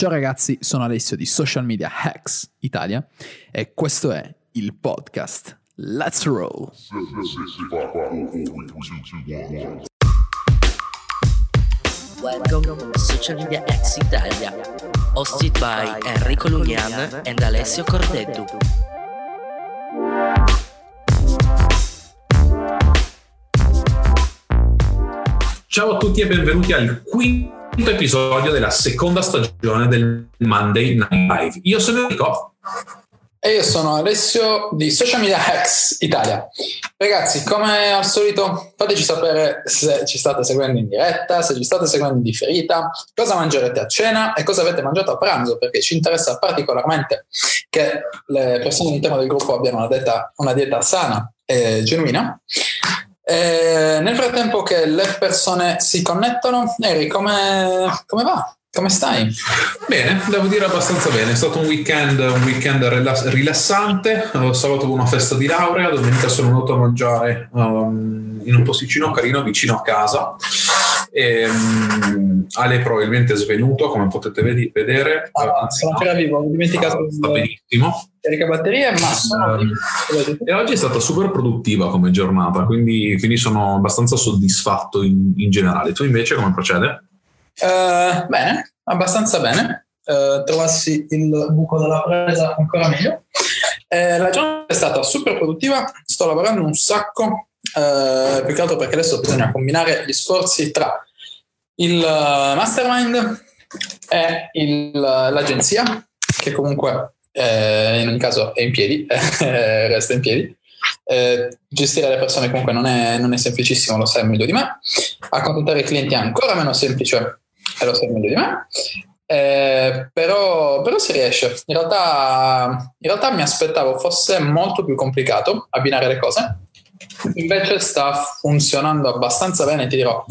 Ciao ragazzi, sono Alessio di Social Media Hacks Italia e questo è il podcast Let's Roll. Welcome to Social Media Hacks Italia, hosted by Enrico Lugnan and Alessio Cordeddu. Ciao a tutti e benvenuti al quinto episodio della seconda stagione del Monday Night Live. Io sono Enrico. E io sono Alessio di Social Media Hacks Italia. Ragazzi, come al solito, fateci sapere se ci state seguendo in diretta, se ci state seguendo in differita, cosa mangerete a cena e cosa avete mangiato a pranzo, perché ci interessa particolarmente che le persone all'interno del gruppo abbiano una dieta, una dieta sana e genuina. E nel frattempo che le persone si connettono, Eri, come, come va? Come stai? Bene, devo dire abbastanza bene. È stato un weekend, un weekend rilass- rilassante. Sabato avevo una festa di laurea, domenica sono andato a mangiare um, in un posticino carino vicino a casa. E, um, Ale probabilmente è svenuto, come potete ved- vedere. Ah, Anzi, sono ancora vivo, ho dimenticato. Sta, sta benissimo. Carica batterie, ma sono Um, e oggi è stata super produttiva come giornata, quindi, quindi sono abbastanza soddisfatto in, in generale. Tu invece come procede? Uh, bene, abbastanza bene. Uh, trovassi il buco della presa ancora meglio. Uh, la giornata è stata super produttiva, sto lavorando un sacco, più che altro perché adesso bisogna combinare gli sforzi tra il mastermind e il, l'agenzia, che comunque in ogni caso è in piedi, resta in piedi. Eh, gestire le persone comunque non è, non è, semplicissimo, lo sai meglio di me. Accontentare i clienti è ancora meno semplice e lo sai meglio di me. Eh, però, però, si riesce. In realtà, in realtà mi aspettavo fosse molto più complicato abbinare le cose. Invece sta funzionando abbastanza bene, ti dirò.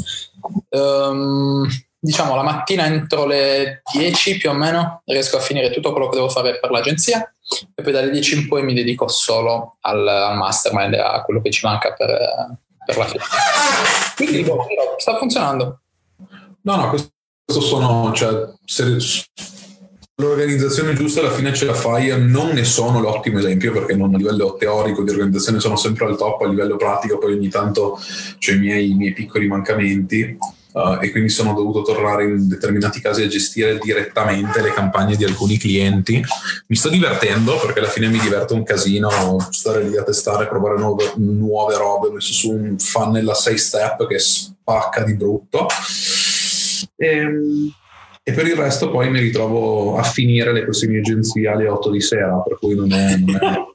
Um, diciamo la mattina entro le 10 più o meno riesco a finire tutto quello che devo fare per l'agenzia e poi dalle 10 in poi mi dedico solo al, al mastermind a quello che ci manca per, per la fine. Quindi boh, sta funzionando. No, no, questo sono, cioè, l'organizzazione giusta alla fine ce la fai, non ne sono l'ottimo esempio perché non a livello teorico di organizzazione sono sempre al top, a livello pratico poi ogni tanto ho i miei, i miei piccoli mancamenti. Uh, e quindi sono dovuto tornare in determinati casi a gestire direttamente le campagne di alcuni clienti. Mi sto divertendo perché alla fine mi diverte un casino stare lì a testare, provare nuove, nuove robe. Ho messo su un funnel a 6 step che spacca di brutto. E, e, per il resto poi mi ritrovo a finire le questioni agenziali alle 8 di sera, per cui non è, non è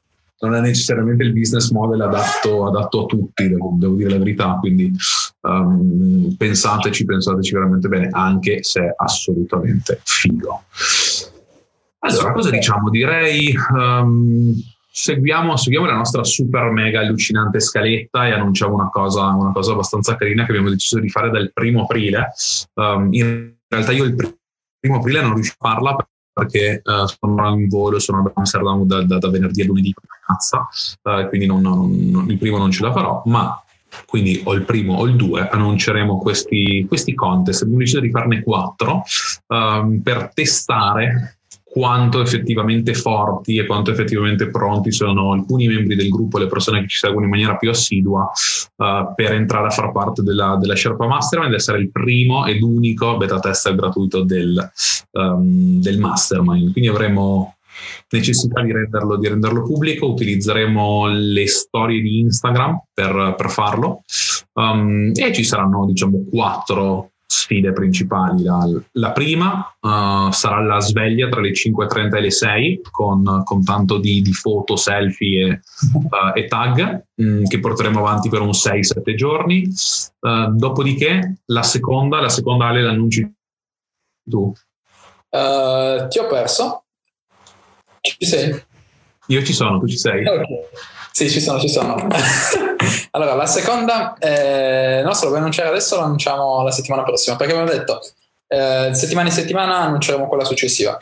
non è necessariamente il business model adatto, adatto a tutti, devo, devo, dire la verità, quindi um, pensateci, pensateci veramente bene, anche se è assolutamente figo. Allora, cosa diciamo? Direi um, seguiamo, seguiamo, la nostra super mega allucinante scaletta e annunciamo una cosa, una cosa abbastanza carina che abbiamo deciso di fare dal primo aprile. Um, in realtà io il primo aprile non riuscivo a farla perché uh, sono in volo, sono ad Amsterdam da, da, da venerdì a lunedì, cazzo, uh, quindi non, non, non, il primo non ce la farò, ma quindi o il primo o il due annunceremo questi, questi contest. Abbiamo deciso di farne quattro um, per testare quanto effettivamente forti e quanto effettivamente pronti sono alcuni membri del gruppo, le persone che ci seguono in maniera più assidua uh, per entrare a far parte della, della Sherpa Mastermind ed essere il primo ed unico beta tester gratuito del, um, del Mastermind. Quindi avremo necessità di renderlo, di renderlo, pubblico, utilizzeremo le storie di Instagram per, per farlo um, e ci saranno diciamo quattro sfide principali. La, la prima uh, sarà la sveglia tra le 5.30 e le 6 con, con tanto di, di, foto, selfie e, uh, e tag mh, che porteremo avanti per un 6-7 giorni. Uh, dopodiché la seconda, la seconda Ale l'annunci tu. ti ho perso. Ci sei? Io ci sono, tu ci sei? Okay. Sì, ci sono, ci sono. allora, la seconda, eh, no, se lo vuoi annunciare adesso, lo annunciamo la settimana prossima, perché abbiamo detto, eh, settimana in settimana annunceremo quella successiva.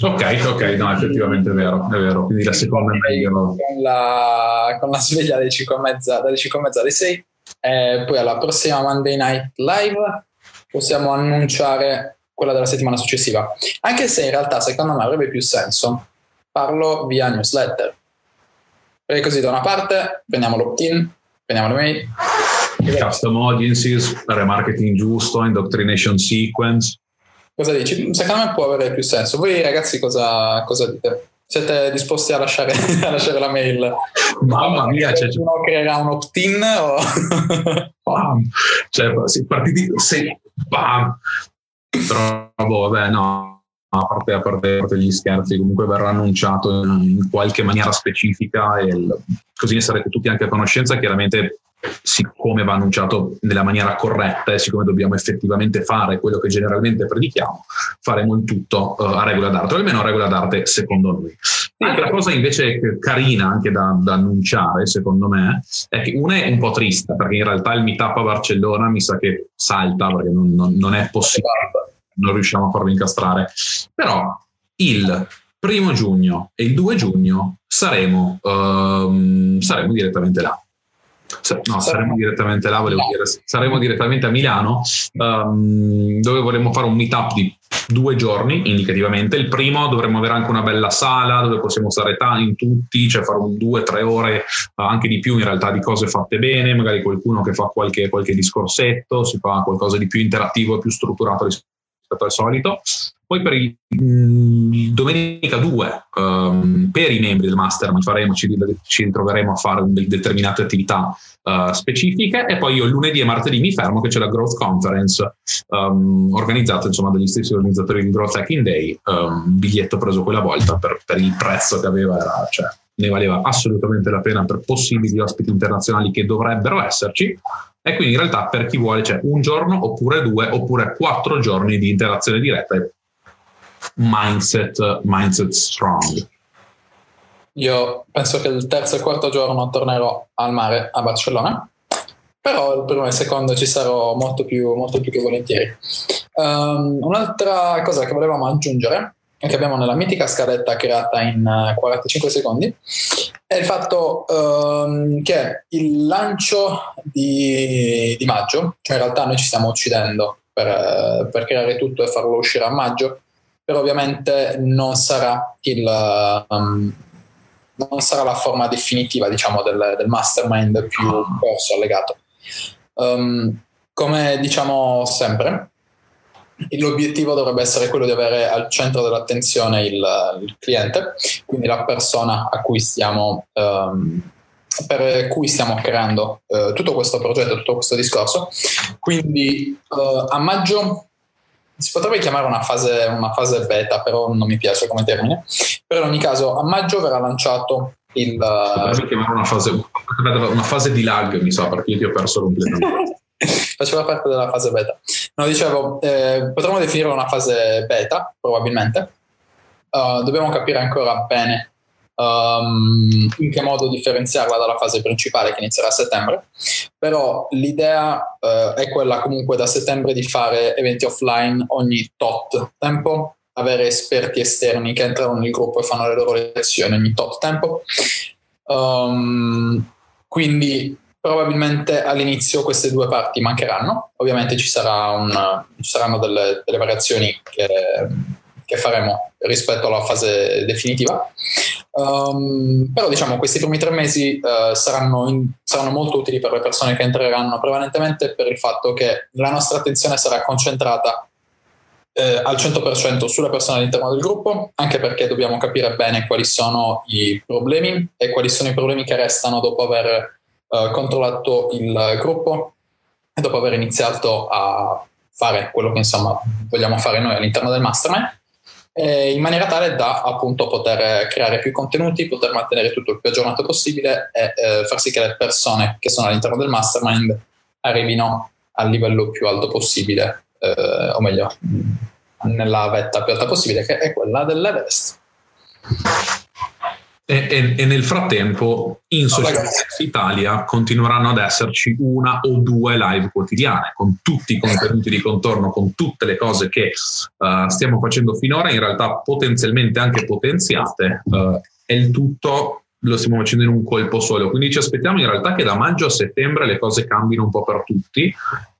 Ok, ok, no, effettivamente è vero, è vero. Quindi la seconda è meglio. Con la, con la sveglia alle 5 e mezza, dalle 5 e mezza alle 6, e poi alla prossima Monday Night Live possiamo annunciare quella della settimana successiva. Anche se in realtà secondo me avrebbe più senso farlo via newsletter. Perché così da una parte prendiamo l'opt-in, prendiamo le mail. Custom audiences, remarketing giusto, indoctrination sequence. Cosa dici? Secondo me può avere più senso. Voi ragazzi cosa, cosa dite? Siete disposti a lasciare, a lasciare la mail? Mamma mia, cioè, uno creerà un opt-in o... bam, cioè, partiti, sì, bam. Però, vabbè, no, a parte, a parte, a parte gli scherzi, comunque verrà annunciato in, qualche maniera specifica e il, così ne sarete tutti anche a conoscenza. Chiaramente, siccome va annunciato nella maniera corretta e siccome dobbiamo effettivamente fare quello che generalmente predichiamo, faremo il tutto uh, a regola d'arte, o almeno a regola d'arte secondo noi. L'altra cosa invece carina anche da, da, annunciare, secondo me, è che una è un po' triste, perché in realtà il meetup a Barcellona mi sa che salta perché non, non, non è possibile non riusciamo a farlo incastrare. Però il primo giugno e il 2 giugno saremo, um, saremo direttamente là. No, saremo direttamente là, volevo dire, saremo direttamente a Milano, um, dove vorremmo fare un meetup di due giorni indicativamente. Il primo dovremmo avere anche una bella sala dove possiamo stare in tutti, cioè fare un due, tre ore, uh, anche di più in realtà di cose fatte bene, magari qualcuno che fa qualche, qualche discorsetto, si fa qualcosa di più interattivo e più strutturato rispetto rispetto al solito. Poi per il, mh, domenica 2, um, ehm, per i membri del mastermind faremo, ci, ci ritroveremo a fare determinate attività uh, specifiche e poi io lunedì e martedì mi fermo che c'è la Growth Conference um, organizzata insomma dagli stessi organizzatori di Growth Hacking Day, um, biglietto preso quella volta per, per il prezzo che aveva, era, cioè, ne valeva assolutamente la pena per possibili ospiti internazionali che dovrebbero esserci e quindi in realtà per chi vuole c'è un giorno oppure due oppure quattro giorni di interazione diretta mindset, mindset strong. Io penso che il terzo e quarto giorno tornerò al mare a Barcellona, però il primo e il secondo ci sarò molto più, molto più che volentieri. Um, un'altra cosa che volevamo aggiungere che abbiamo nella mitica scaletta creata in 45 eh, secondi è il fatto um, che il lancio di, di, maggio, cioè in realtà noi ci stiamo uccidendo per, per, creare tutto e farlo uscire a maggio, però ovviamente non sarà, il, um, non sarà la forma definitiva diciamo, del, del mastermind più corso allegato. Um, come diciamo sempre, l'obiettivo dovrebbe essere quello di avere al centro dell'attenzione il, il cliente, quindi la persona a cui stiamo, um, per cui stiamo creando uh, tutto questo progetto, tutto questo discorso. Quindi uh, a maggio si potrebbe chiamare una fase, una fase beta, però non mi piace come termine. Però in ogni caso a maggio verrà lanciato il... Potrebbe chiamare una fase, una fase di lag, mi sa, perché io ti ho perso completamente. faceva parte della fase beta. No, dicevo, eh, potremmo definire una fase beta, probabilmente. Uh, dobbiamo capire ancora bene um, in che modo differenziarla dalla fase principale che inizierà a settembre. Però l'idea uh, è quella comunque da settembre di fare eventi offline ogni tot tempo, avere esperti esterni che entrano nel gruppo e fanno le loro lezioni ogni tot tempo. Um, quindi probabilmente all'inizio queste due parti mancheranno, ovviamente ci, sarà un, ci saranno delle, delle variazioni che, che, faremo rispetto alla fase definitiva, um, però diciamo questi primi tre mesi uh, saranno, in, saranno molto utili per le persone che entreranno, prevalentemente per il fatto che la nostra attenzione sarà concentrata eh, al 100% sulle persone all'interno del gruppo, anche perché dobbiamo capire bene quali sono i problemi e quali sono i problemi che restano dopo aver eh, controllato il gruppo e dopo aver iniziato a fare quello che insomma vogliamo fare noi all'interno del mastermind in maniera tale da appunto poter creare più contenuti, poter mantenere tutto il più aggiornato possibile e eh, far sì che le persone che sono all'interno del mastermind arrivino al livello più alto possibile, eh, o meglio, nella vetta più alta possibile, che è quella dell'Everest. E, e, e, nel frattempo in Social Italia continueranno ad esserci una o due live quotidiane con tutti i contenuti di contorno, con tutte le cose che uh, stiamo facendo finora, in realtà potenzialmente anche potenziate, uh, e il tutto lo stiamo facendo in un colpo solo. Quindi ci aspettiamo in realtà che da maggio a settembre le cose cambino un po' per tutti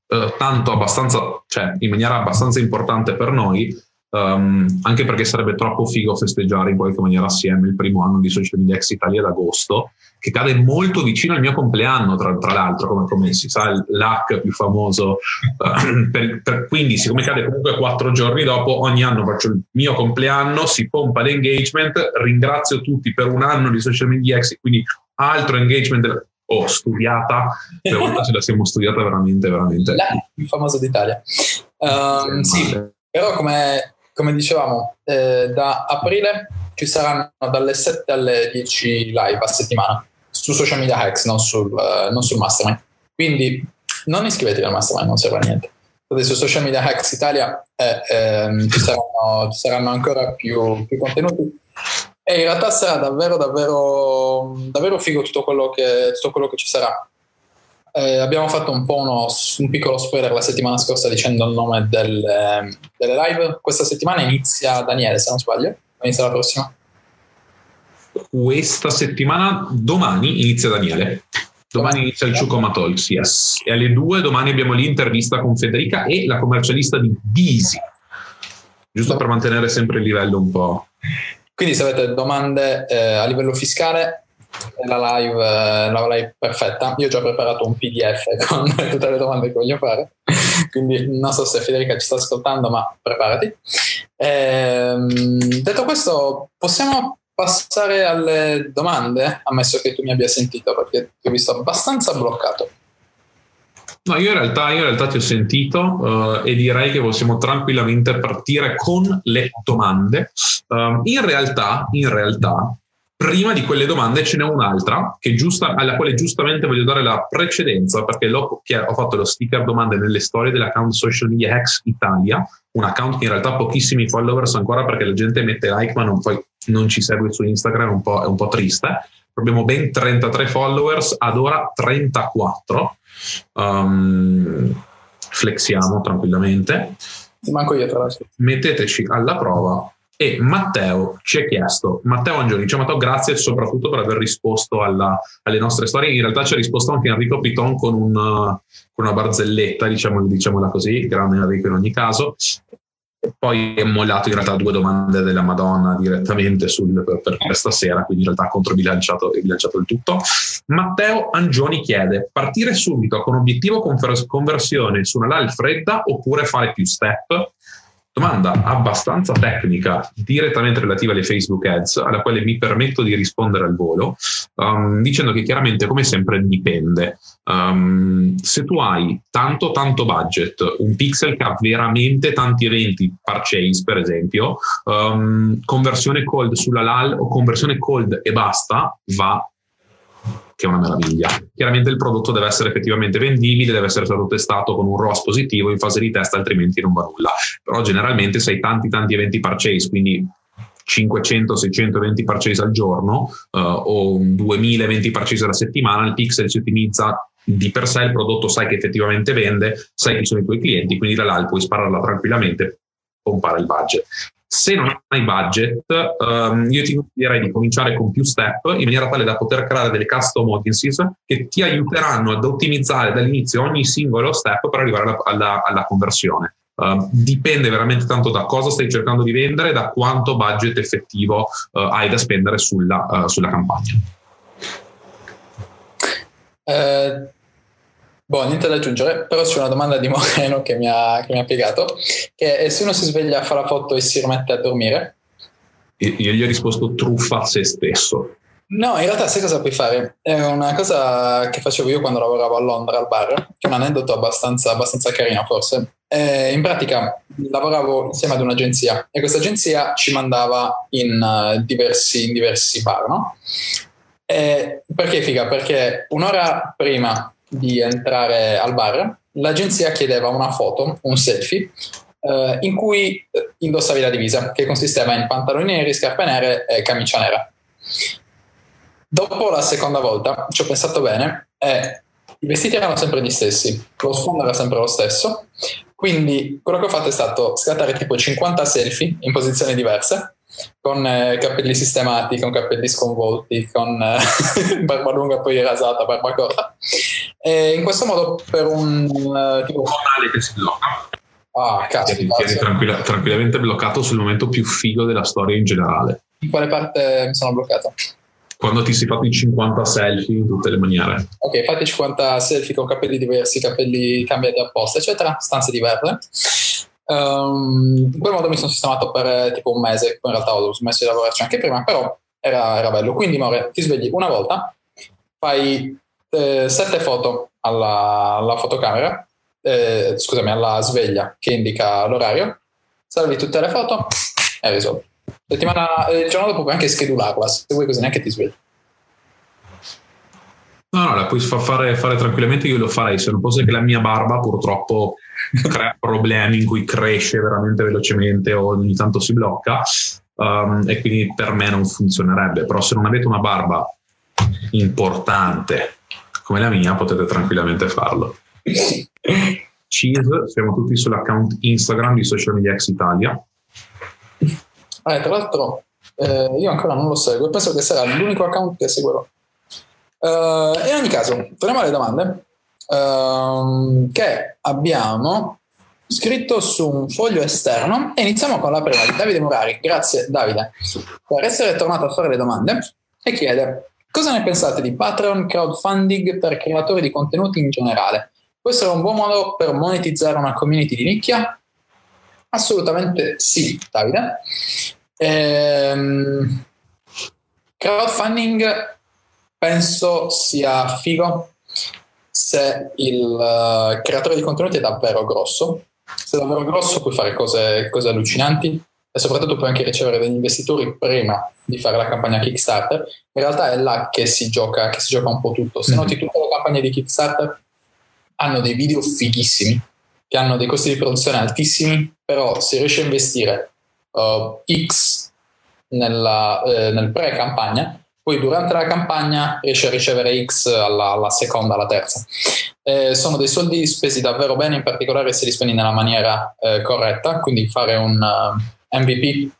eh, tanto abbastanza, cioè in maniera abbastanza importante per noi, um, anche perché sarebbe troppo figo festeggiare in qualche maniera assieme il primo anno di Social Media Ex Italia ad agosto, che cade molto vicino al mio compleanno, tra, tra l'altro, come, come, si sa, l'hack più famoso. Uh, per, per, quindi, siccome cade comunque quattro giorni dopo, ogni anno faccio il mio compleanno, si pompa l'engagement, ringrazio tutti per un anno di Social Media Ex, quindi altro engagement oh, studiata, per volta ce la siamo studiata veramente, veramente. La più famosa d'Italia. Um, sì, però come, come dicevamo, eh, da aprile ci saranno dalle 7 alle 10 live a settimana su social media hacks, non sul, uh, non sul mastermind. Quindi non iscrivetevi al mastermind, non serve a niente. Adesso social media hacks Italia eh, ehm, ci, saranno, ci, saranno, ancora più, più contenuti e in realtà sarà davvero, davvero, davvero figo tutto quello che, tutto quello che ci sarà. Eh, abbiamo fatto un po' uno, un piccolo spoiler la settimana scorsa dicendo il nome del, delle live. Questa settimana inizia Daniele, se non sbaglio. Inizia la prossima. Questa settimana, domani inizia Daniele. Domani inizia il Ciucoma Talks, yes. E alle due domani abbiamo l'intervista con Federica e la commercialista di Bisi. Giusto per mantenere sempre il livello un po'. Quindi se avete domande eh, a livello fiscale, la live, eh, la live perfetta. Io ho già preparato un PDF con tutte le domande che voglio fare, quindi non so se Federica ci sta ascoltando, ma preparati. Ehm, detto questo, possiamo passare alle domande, ammesso che tu mi abbia sentito, perché ti ho visto abbastanza bloccato. No, io in realtà, io in realtà ti ho sentito uh, e direi che possiamo tranquillamente partire con le domande. Uh, in, realtà, in realtà, prima di quelle domande ce n'è un'altra giusta, alla quale giustamente voglio dare la precedenza perché ho fatto lo sticker domande nelle storie dell'account Social Media Hacks Italia, un account che in realtà ha pochissimi followers ancora perché la gente mette like ma non, poi non ci segue su Instagram, un è un po' triste. Abbiamo ben 33 followers, ad ora 34 Um, flexiamo tranquillamente. Manco io tra l'altro. Metteteci alla prova. E Matteo ci ha chiesto, Matteo Angioni ci ha Matteo grazie soprattutto per aver risposto alla, alle nostre storie. In realtà ci ha risposto anche Enrico Piton con, un, con una barzelletta, diciamo, diciamola così, grande Enrico in ogni caso poi è mollato in realtà due domande della Madonna direttamente sul, per, per, questa sera, quindi in realtà ha controbilanciato bilanciato il tutto. Matteo Angioni chiede: partire subito con obiettivo conversione su una live fredda oppure fare più step? Domanda abbastanza tecnica, direttamente relativa alle Facebook Ads, alla quale mi permetto di rispondere al volo, um, dicendo che chiaramente, come sempre, dipende. Um, se tu hai tanto, tanto budget, un pixel che ha veramente tanti eventi, purchase per esempio, um, conversione cold sulla LAL o conversione cold e basta, va che è una meraviglia. Chiaramente il prodotto deve essere effettivamente vendibile, deve essere stato testato con un ROAS positivo in fase di test, altrimenti non va nulla. Però generalmente se hai tanti tanti eventi purchase, quindi 500-600 eventi purchase al giorno uh, o 2000 eventi purchase alla settimana, il pixel si ottimizza di per sé, il prodotto sai che effettivamente vende, sai chi sono i tuoi clienti, quindi da là puoi spararla tranquillamente pompare il budget. Se non hai budget, um, io ti consiglierei di cominciare con più step in maniera tale da poter creare delle custom audiences che ti aiuteranno ad ottimizzare dall'inizio ogni singolo step per arrivare alla, alla, alla conversione. Uh, dipende veramente tanto da cosa stai cercando di vendere, da quanto budget effettivo uh, hai da spendere sulla, uh, sulla campagna. Eh, Boh, niente da aggiungere, però c'è una domanda di Moreno che mi ha, che mi ha piegato, che è se uno si sveglia, fa la foto e si rimette a dormire. Io gli ho risposto truffa a se stesso. No, in realtà sai cosa puoi fare? È una cosa che facevo io quando lavoravo a Londra al bar, che è un aneddoto abbastanza, abbastanza carino forse. E in pratica lavoravo insieme ad un'agenzia e questa agenzia ci mandava in, uh, diversi, in diversi bar, no? E perché figa? Perché un'ora prima di entrare al bar, l'agenzia chiedeva una foto, un selfie, eh, in cui eh, indossavi la divisa, che consisteva in pantaloni neri, scarpe nere e camicia nera. Dopo la seconda volta ci ho pensato bene e i vestiti erano sempre gli stessi, lo sfondo era sempre lo stesso, quindi quello che ho fatto è stato scattare tipo 50 selfie in posizioni diverse con eh, capelli sistemati, con capelli sconvolti, con eh, barba lunga poi rasata, barba corta. E in questo modo per un eh, tipo... Canale che si blocca. Ah, cazzo. Tieni, tieni tranquilla- tranquillamente bloccato sul momento più figo della storia in generale. In quale parte mi sono bloccato? Quando ti sei fatto i 50 selfie in tutte le maniere. Ok, fate 50 selfie con capelli diversi, capelli cambiati apposta, eccetera, stanze diverse. Ehm, in quel modo mi sono sistemato per eh, tipo un mese, in realtà ho smesso di lavorarci anche prima, però era, era bello. Quindi, More, ti svegli una volta, fai eh, sette foto alla, alla fotocamera, eh, scusami, alla sveglia che indica l'orario, salvi tutte le foto e risolvi. Settimana, eh, il giorno dopo puoi anche schedularla, se vuoi così neanche ti svegli. No, no, la puoi fa- fare, fare tranquillamente, io lo farei, se non fosse che la mia barba purtroppo crea problemi in cui cresce veramente velocemente o ogni tanto si blocca um, e quindi per me non funzionerebbe, però se non avete una barba importante come la mia potete tranquillamente farlo. Cheese, siamo tutti sull'account Instagram di Social Media Ex Italia. Ah, tra l'altro, eh, io ancora non lo seguo, penso che sarà l'unico account che seguirò. Eh, in ogni caso, torniamo alle domande ehm, che abbiamo scritto su un foglio esterno e iniziamo con la prima di Davide Murari. Grazie Davide per essere tornato a fare le domande e chiede cosa ne pensate di Patreon crowdfunding per creatori di contenuti in generale? Può essere un buon modo per monetizzare una community di nicchia? Assolutamente sì, Davide. Ehm, crowdfunding penso sia figo se il eh, creatore di contenuti è davvero grosso. Se è davvero grosso puoi fare cose, cose allucinanti e soprattutto puoi anche ricevere degli investitori prima di fare la campagna Kickstarter. In realtà è là che si gioca, che si gioca un po' tutto. Se Mhm. noti tutte le campagne di Kickstarter hanno dei video fighissimi che hanno dei costi di produzione altissimi, però se riesci a investire uh, X nella, eh, nel pre-campagna, poi durante la campagna riesci a ricevere X alla, alla seconda, alla terza. Eh, sono dei soldi spesi davvero bene, in particolare se li spendi nella maniera eh, corretta, quindi fare un eh, MVP,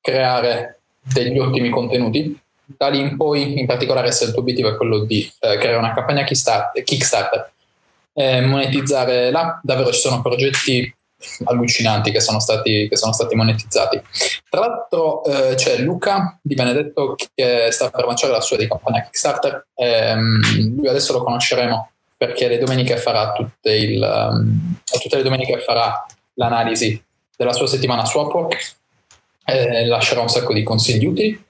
creare degli ottimi contenuti. Da lì in poi, in particolare se il tuo obiettivo è quello di eh, creare una campagna Kickstarter, Kickstarter eh, monetizzare là, davvero ci sono progetti allucinanti che sono stati, che sono stati monetizzati. Tra l'altro eh, c'è Luca Di Benedetto che sta per lanciare la sua di campagna Kickstarter. Ehm, lui adesso lo conosceremo perché le domeniche farà tutte, il, um, tutte le domeniche farà l'analisi della sua settimana su Upwork. Eh, lascerà un sacco di consigli utili.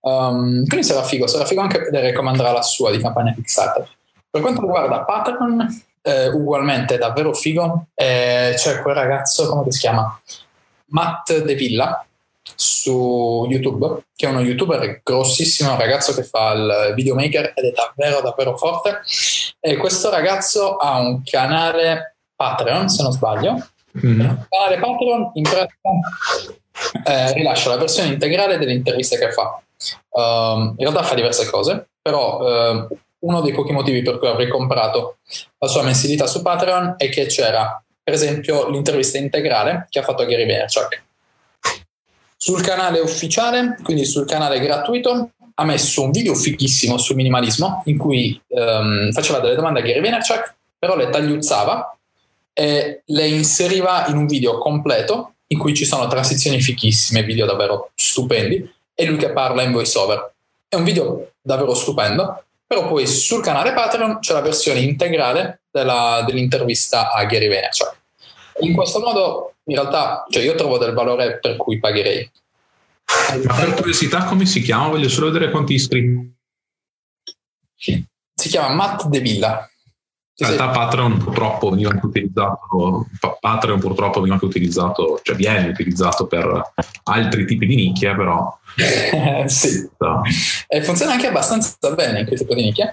Um, quindi sarà figo, sarà figo anche vedere come andrà la sua di campagna Kickstarter. Per quanto riguarda Patreon, eh, ugualmente davvero figo. Eh, c'è quel ragazzo, come si chiama? Matt De Villa su YouTube, che è uno youtuber grossissimo, un ragazzo che fa il videomaker ed è davvero davvero forte. E questo ragazzo ha un canale Patreon, se non sbaglio. Mhm. Il canale Patreon in pratica eh, rilascia la versione integrale delle interviste che fa. Um, in realtà fa diverse cose, però eh, uno dei pochi motivi per cui avrei comprato la sua mensilità su Patreon è che c'era, per esempio, l'intervista integrale che ha fatto a Gary Vaynerchuk. Sul canale ufficiale, quindi sul canale gratuito, ha messo un video fighissimo sul minimalismo in cui ehm, faceva delle domande a Gary Vaynerchuk, però le tagliuzzava e le inseriva in un video completo in cui ci sono transizioni fighissime, video davvero stupendi, e lui che parla in voiceover. È un video davvero stupendo, però poi sul canale Patreon c'è la versione integrale della- dell'intervista a Gary Vaynerchuk. In questo modo, in realtà, cioè io trovo del valore per cui pagherei. Ma per curiosità come si chiama? Voglio solo vedere quanti iscritti. Si chiama Matt De Villa. In realtà Patreon purtroppo veniva anche utilizzato, Pa- Patreon purtroppo veniva anche utilizzato, cioè viene utilizzato per altri tipi di nicchie, però sì. no. E funziona anche abbastanza bene in quel tipo di nicchia.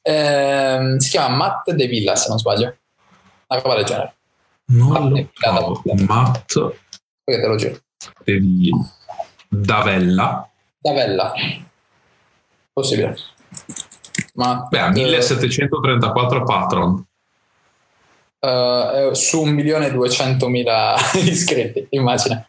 Ehm, si chiama Matt De Villa, se non sbaglio. Una roba del genere. non lo trovo. Matt Poi te lo giro. di Davella, Davella. Possibile. Ma beh, ha 1734 Patreon. eh, su 1.200.000 iscritti, immagina.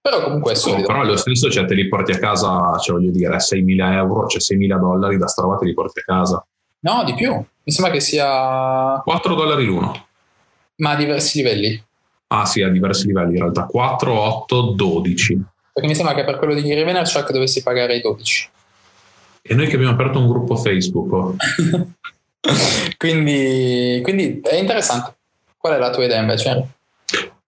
Però comunque è solido. però lo stesso cioè, te li porti a casa, cioè voglio dire, 6.000 euro, cioè 6.000 dollari da sta roba te li porti a casa. No, di più. Mi sembra che sia 4 dollari l'uno. ma a diversi livelli. Ah sì, a diversi livelli in realtà. 4, 8, 12. Perché mi sembra che per quello di Revenerchuck dovessi pagare i 12. E noi che abbiamo aperto un gruppo Facebook. quindi, quindi è interessante. Qual è la tua idea invece?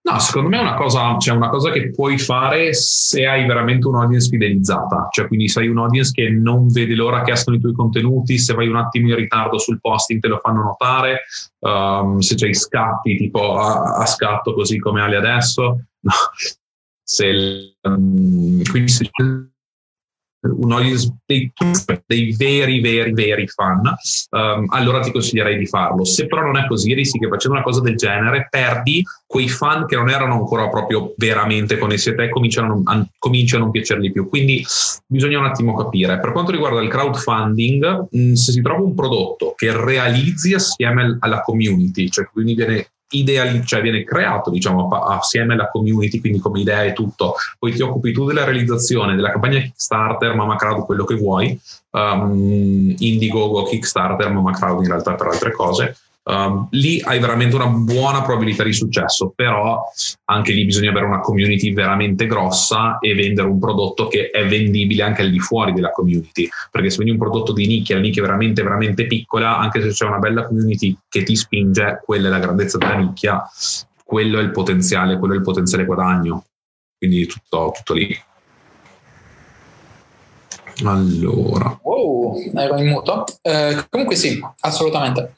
No, secondo me è una cosa, cioè una cosa che puoi fare se hai veramente un'audience fidelizzata, cioè quindi se hai un'audience che non vede l'ora che escono i tuoi contenuti, se vai un attimo in ritardo sul posting te lo fanno notare, um, se c'hai scatti tipo a, a scatto così come Ali adesso, no. se, um, quindi se c'è un audience dei, dei veri, veri, veri fan, um, allora ti consiglierei di farlo. Se però non è così, rischi che facendo una cosa del genere perdi quei fan che non erano ancora proprio veramente connessi a te e cominciano, a, cominci a non piacerli più. Quindi bisogna un attimo capire. Per quanto riguarda il crowdfunding, mh, se si trova un prodotto che realizzi assieme alla community, cioè quindi viene ideali- cioè viene creato diciamo assieme alla community quindi come idea e tutto. Poi ti occupi tu della realizzazione della campagna Kickstarter Mama Crowd quello che vuoi. Um, Indiegogo Kickstarter Mama Crowd in realtà per altre cose Um, lì hai veramente una buona probabilità di successo, però anche lì bisogna avere una community veramente grossa e vendere un prodotto che è vendibile anche al di fuori della community, perché se vendi un prodotto di nicchia, la nicchia è veramente, veramente piccola, anche se c'è una bella community che ti spinge, quella è la grandezza della nicchia, quello è il potenziale, quello è il potenziale guadagno, quindi tutto, tutto lì. Allora, Wow, ero in muto. Eh, comunque sì, assolutamente.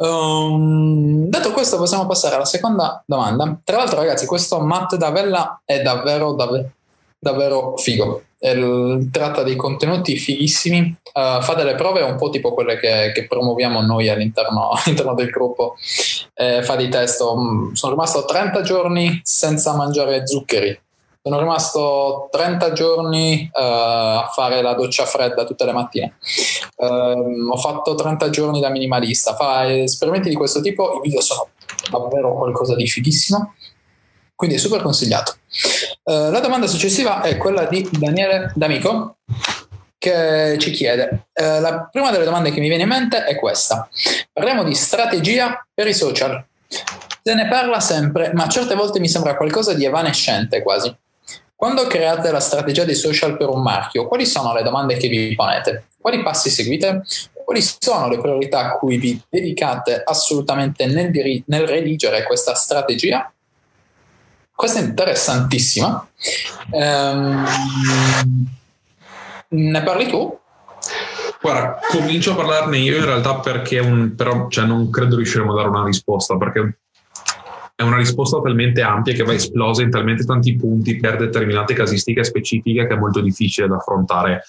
Um, detto questo, possiamo passare alla seconda domanda. Tra l'altro, ragazzi, questo Matt Davella è davvero, davvero, davvero figo. Il- tratta dei contenuti fighissimi, uh, fa delle prove un po' tipo quelle che, che promuoviamo noi all'interno, all'interno del gruppo. Eh, fa dei test. um, sono rimasto 30 giorni senza mangiare zuccheri. Sono rimasto 30 giorni eh, a fare la doccia fredda tutte le mattine. Ehm, ho fatto 30 giorni da minimalista. Fa esperimenti di questo tipo. I video sono davvero qualcosa di fighissimo. Quindi è super consigliato. Eh, la domanda successiva è quella di Daniele D'Amico che ci chiede. eh, la prima delle domande che mi viene in mente è questa. Parliamo di strategia per i social. Se ne parla sempre, ma certe volte mi sembra qualcosa di evanescente quasi. Quando create la strategia dei social per un marchio, quali sono le domande che vi ponete? Quali passi seguite? Quali sono le priorità a cui vi dedicate assolutamente nel, diri- nel redigere questa strategia? Questa è interessantissima. Ehm, ne parli tu? Guarda, comincio a parlarne io in realtà perché un, però cioè, non credo riusciremo a dare una risposta perché è una risposta talmente ampia che va esplosa in talmente tanti punti per determinate casistiche specifiche che è molto difficile da affrontare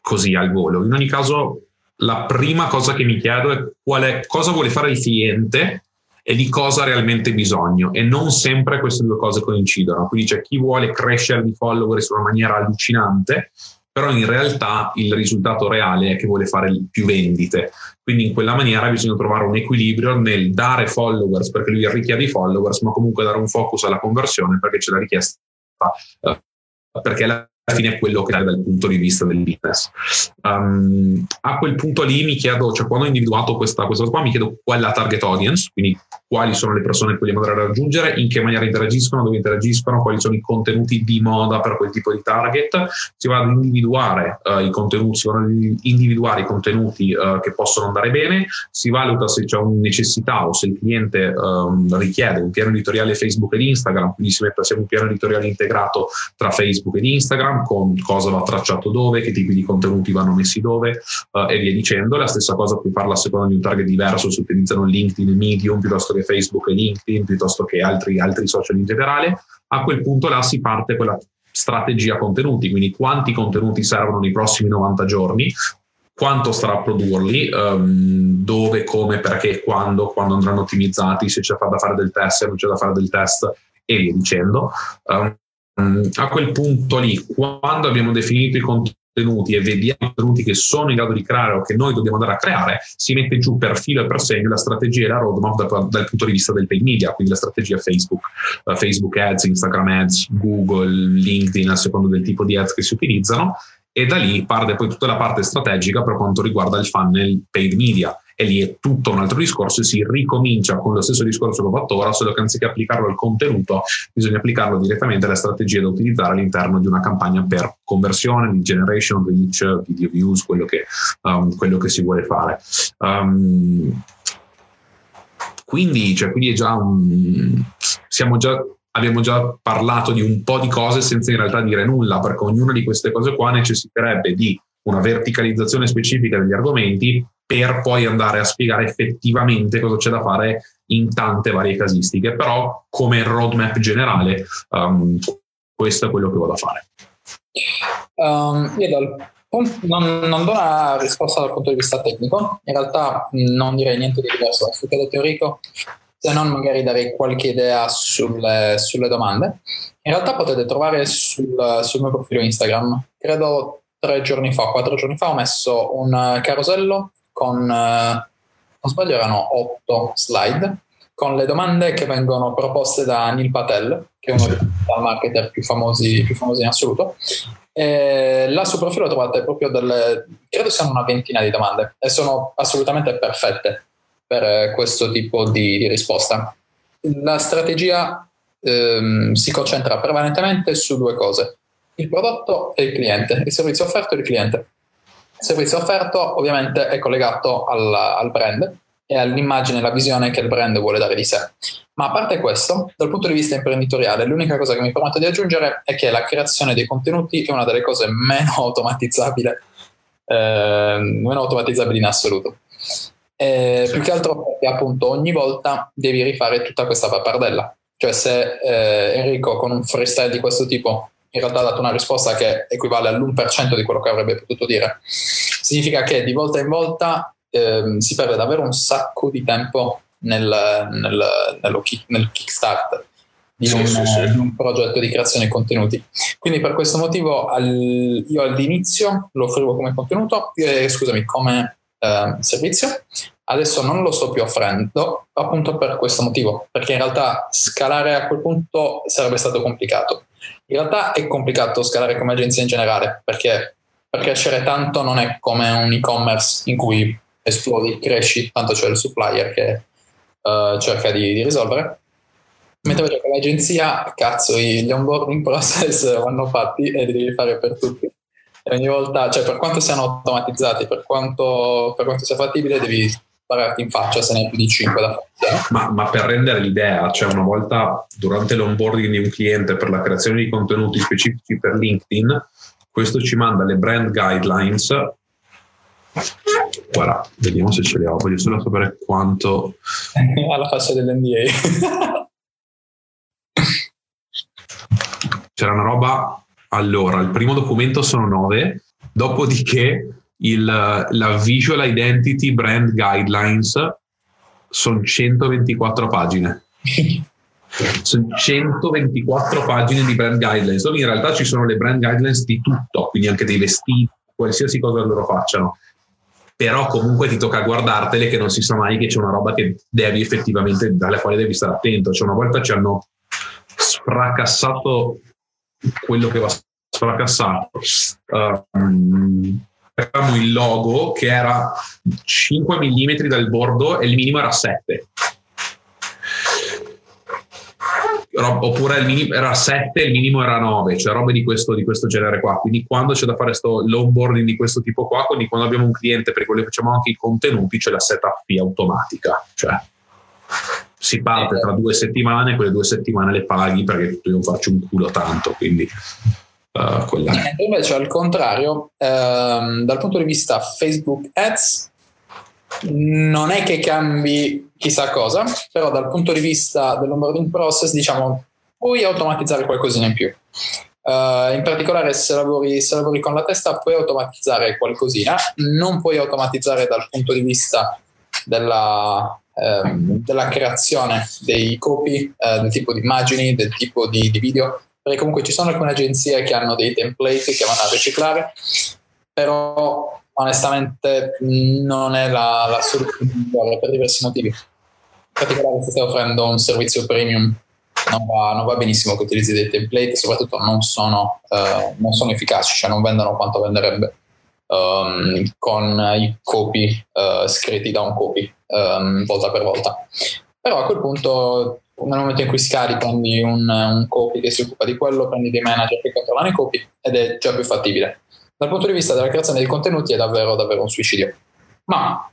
così al volo. In ogni caso, la prima cosa che mi chiedo è, è cosa vuole fare il cliente e di cosa ha realmente bisogno e non sempre queste due cose coincidono. Quindi c'è chi vuole crescere di followers in una maniera allucinante, però in realtà il risultato reale è che vuole fare più vendite. Quindi in quella maniera bisogna trovare un equilibrio nel dare followers perché lui richiede i followers, ma comunque dare un focus alla conversione perché c'è la richiesta, eh, perché alla fine è quello che è dal punto di vista del business. Um, a quel punto lì mi chiedo, cioè quando ho individuato questa cosa qua, mi chiedo qual è la target audience, quindi quali sono le persone che vogliamo andare a raggiungere, in che maniera interagiscono, dove interagiscono, quali sono i contenuti di moda per quel tipo di target. Si va ad individuare uh, i contenuti, si vanno ad individuare i contenuti uh, che possono andare bene, si valuta se c'è una necessità o se il cliente um, richiede un piano editoriale Facebook ed Instagram, quindi si mette un piano editoriale integrato tra Facebook ed Instagram con cosa va tracciato dove, che tipi di contenuti vanno messi dove uh, e via dicendo. La stessa cosa puoi farla a seconda di un target diverso, se utilizzano LinkedIn e Medium piuttosto che Facebook e LinkedIn, piuttosto che altri, altri social in generale. A quel punto là si parte con la strategia contenuti, quindi quanti contenuti servono nei prossimi 90 giorni, quanto starà a produrli, um, dove, come, perché, quando, quando andranno ottimizzati, se c'è da fare del test, se non c'è da fare del test e via dicendo. Um, a quel punto lì, quando abbiamo definito i contenuti e vediamo i contenuti che sono in grado di creare o che noi dobbiamo andare a creare, si mette giù per filo e per segno la strategia e la roadmap da, dal punto di vista del paid media, quindi la strategia Facebook, uh, Facebook Ads, Instagram Ads, Google, LinkedIn, a seconda del tipo di ads che si utilizzano. E da lì parte poi tutta la parte strategica per quanto riguarda il funnel paid media e lì è tutto un altro discorso e si ricomincia con lo stesso discorso che ho fatto ora, solo che anziché applicarlo al contenuto, bisogna applicarlo direttamente alle strategie da utilizzare all'interno di una campagna per conversione, di generation, reach, video views, quello che, um, quello che si vuole fare. Um, quindi, cioè, quindi è già un, siamo già abbiamo già parlato di un po' di cose senza in realtà dire nulla, perché ognuna di queste cose qua necessiterebbe di una verticalizzazione specifica degli argomenti per poi andare a spiegare effettivamente cosa c'è da fare in tante varie casistiche. Però come roadmap generale, um, questo è quello che vado a fare. Um, io non, non, do una risposta dal punto di vista tecnico, in realtà non direi niente di diverso dal che ha se non magari darei qualche idea sulle, sulle domande. In realtà potete trovare sul, sul, mio profilo Instagram, credo tre giorni fa, quattro giorni fa, ho messo un carosello con, eh, non sbaglio, erano otto slide con le domande che vengono proposte da Neil Patel, che è uno dei marketer più famosi, più famosi in assoluto, e là sul profilo trovate proprio delle, credo siano una ventina di domande e sono assolutamente perfette per questo tipo di, di risposta. La strategia ehm, si concentra prevalentemente su due cose, il prodotto e il cliente, il servizio offerto e il cliente. Servizio offerto ovviamente è collegato al, al brand e all'immagine e alla visione che il brand vuole dare di sé. Ma a parte questo, dal punto di vista imprenditoriale, l'unica cosa che mi permetto di aggiungere è che la creazione dei contenuti è una delle cose meno automatizzabili, eh, meno automatizzabili in assoluto. Eh, più che altro perché appunto ogni volta devi rifare tutta questa pappardella. Cioè se eh, Enrico con un freestyle di questo tipo in realtà ha dato una risposta che equivale all'1% di quello che avrebbe potuto dire, significa che di volta in volta ehm, si perde davvero un sacco di tempo nel, nel, nello kick, nel kickstart di, sì, un, sì, sì. di, un, progetto di creazione di contenuti. Quindi per questo motivo al, io all'inizio lo offrivo come contenuto, eh, scusami, come eh, servizio, adesso non lo sto più offrendo appunto per questo motivo, perché in realtà scalare a quel punto sarebbe stato complicato. In realtà è complicato scalare come agenzia in generale, perché per crescere tanto non è come un e-commerce in cui esplodi, cresci, tanto c'è il supplier che uh, cerca di, di, risolvere. Mentre per l'agenzia, cazzo, gli onboarding process vanno fatti e li devi fare per tutti. E ogni volta, cioè per quanto siano automatizzati, per quanto, per quanto sia fattibile, devi spararti in faccia se ne hai più di 5 da fare. Ma, ma, per rendere l'idea, cioè una volta durante l'onboarding di un cliente per la creazione di contenuti specifici per LinkedIn, questo ci manda le brand guidelines Guarda, vediamo se ce le ho. Voglio solo sapere quanto. Alla faccia dell'NDA. C'era una roba. Allora, il primo documento sono 9, dopodiché il, la Visual Identity Brand Guidelines sono 124 pagine. sono 124 pagine di brand guidelines, dove in realtà ci sono le brand guidelines di tutto, quindi anche dei vestiti, qualsiasi cosa loro facciano però comunque ti tocca guardartele che non si sa mai che c'è una roba che devi effettivamente, dalle quali devi stare attento. Cioè una volta ci hanno fracassato quello che va sfracassato. Um, avevamo il logo che era 5 mm dal bordo e il minimo era 7 oppure il minimo era 7 e il minimo era 9, cioè robe di questo, di questo genere qua. Quindi quando c'è da fare sto l'onboarding di questo tipo qua, quindi quando abbiamo un cliente per che facciamo anche i contenuti, c'è la setup fee automatica. Cioè si parte tra due settimane, quelle due settimane le paghi perché io non faccio un culo tanto, quindi uh. Invece al contrario, ehm, dal punto di vista Facebook Ads, non è che cambi chissà cosa, però dal punto di vista dell'onboarding process, diciamo, puoi automatizzare qualcosina in più. Uh, in particolare se lavori, se lavori, con la testa puoi automatizzare qualcosina, non puoi automatizzare dal punto di vista della, ehm, della creazione dei copy, eh, del tipo di immagini, del tipo di, di, video, perché comunque ci sono alcune agenzie che hanno dei template che vanno a riciclare, però onestamente non è la, la soluzione per diversi motivi. In particolare se stai offrendo un servizio premium non va, non va, benissimo che utilizzi dei template, soprattutto non sono, uh, non sono efficaci, cioè non vendono quanto venderebbe um, con i copy uh, scritti da un copy um, volta per volta. Però a quel punto, nel momento in cui scali, prendi un, un copy che si occupa di quello, prendi dei manager che controllano i copy ed è già più fattibile. Dal punto di vista della creazione dei contenuti è davvero, davvero un suicidio. Ma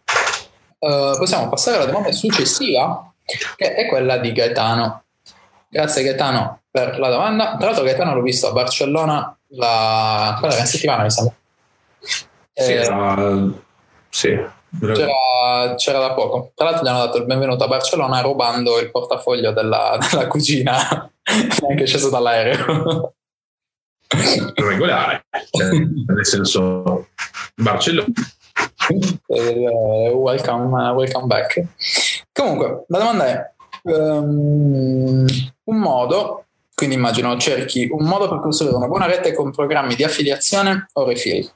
uh, possiamo passare alla domanda successiva, che è quella di Gaetano. Grazie Gaetano per la domanda. Tra l'altro Gaetano l'ho visto a Barcellona la... quella settimana, mi sembra. Sì, Eh, sì. C'era, c'era da poco. Tra l'altro gli hanno dato il benvenuto a Barcellona rubando il portafoglio della, della cugina, neanche sceso dall'aereo. regolare, cioè, nel senso Barcellona. Eh, welcome, welcome back. Comunque, la domanda è ehm, un modo, quindi immagino cerchi un modo per costruire una buona rete con programmi di affiliazione o refill.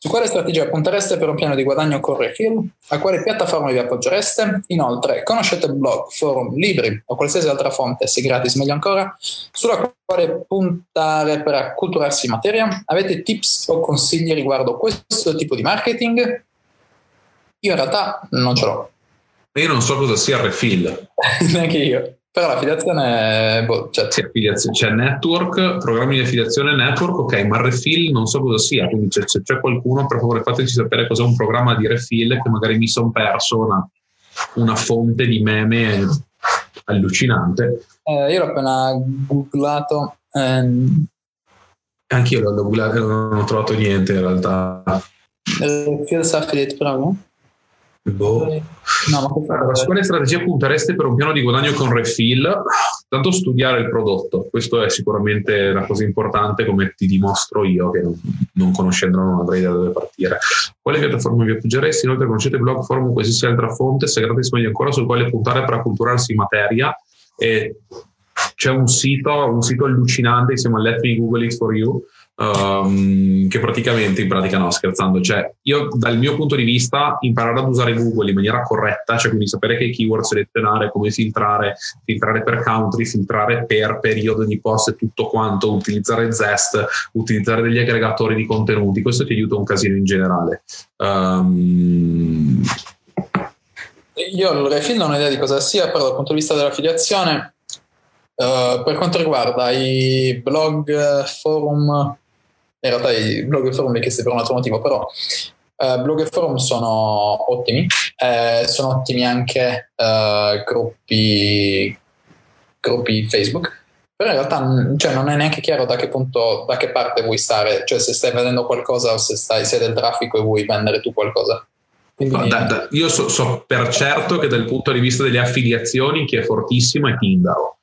Su quale strategia puntereste per un piano di guadagno con refill? A quale piattaforma vi appoggereste? Inoltre, conoscete blog, forum, libri o qualsiasi altra fonte, se gratis meglio ancora, sulla quale puntare per acculturarsi in materia? Avete tips o consigli riguardo questo tipo di marketing? Io in realtà non ce l'ho, Io non so cosa sia refill, neanche io. Però l'affiliazione, boh, cioè, Sì, affiliazione, c'è network, programmi di affiliazione network, ok, ma refill non so cosa sia, quindi c'è, c'è- c'è qualcuno, per favore fateci sapere cos'è un programma di refill che magari mi sono perso una, una fonte di meme allucinante. eh, io l'ho appena googlato. ehm, Anch'io l'ho googlato e non ho trovato niente in realtà. eh, Fields Affiliate Program? Boh. No, ma Allora, quale strategia puntereste per un piano di guadagno con refill? Tanto studiare il prodotto, questo è sicuramente una cosa importante come ti dimostro io che non, non conoscendolo non avrei da dove partire. Quale piattaforma vi appoggeresti? Inoltre conoscete blog, forum o qualsiasi altra fonte, se gratis meglio ancora sul quale puntare per acculturarsi in materia e c'è un sito, un sito allucinante che si chiama Let Me Google It For You um, che praticamente, in pratica no scherzando, cioè io dal mio punto di vista imparare ad usare Google in maniera corretta, cioè quindi sapere che keyword selezionare, come filtrare, filtrare per country, filtrare per periodo di post e tutto quanto, utilizzare Zest, utilizzare degli aggregatori di contenuti, questo ti aiuta un casino in generale. Um, Io il refill non ho idea di cosa sia, però dal punto di vista dell'affiliazione, eh, per quanto riguarda i blog, forum, in realtà i blog e forum li chiesti per un altro motivo, però eh, blog e forum sono ottimi, eh, sono ottimi anche eh, gruppi, gruppi Facebook, però in realtà mm, cioè, non è neanche chiaro da che punto, da che parte vuoi stare, cioè se stai vendendo qualcosa o se stai, se del traffico e vuoi vendere tu qualcosa. Quindi, da- da- io so, so per certo che dal punto di vista delle affiliazioni chi è fortissimo è Tindaro.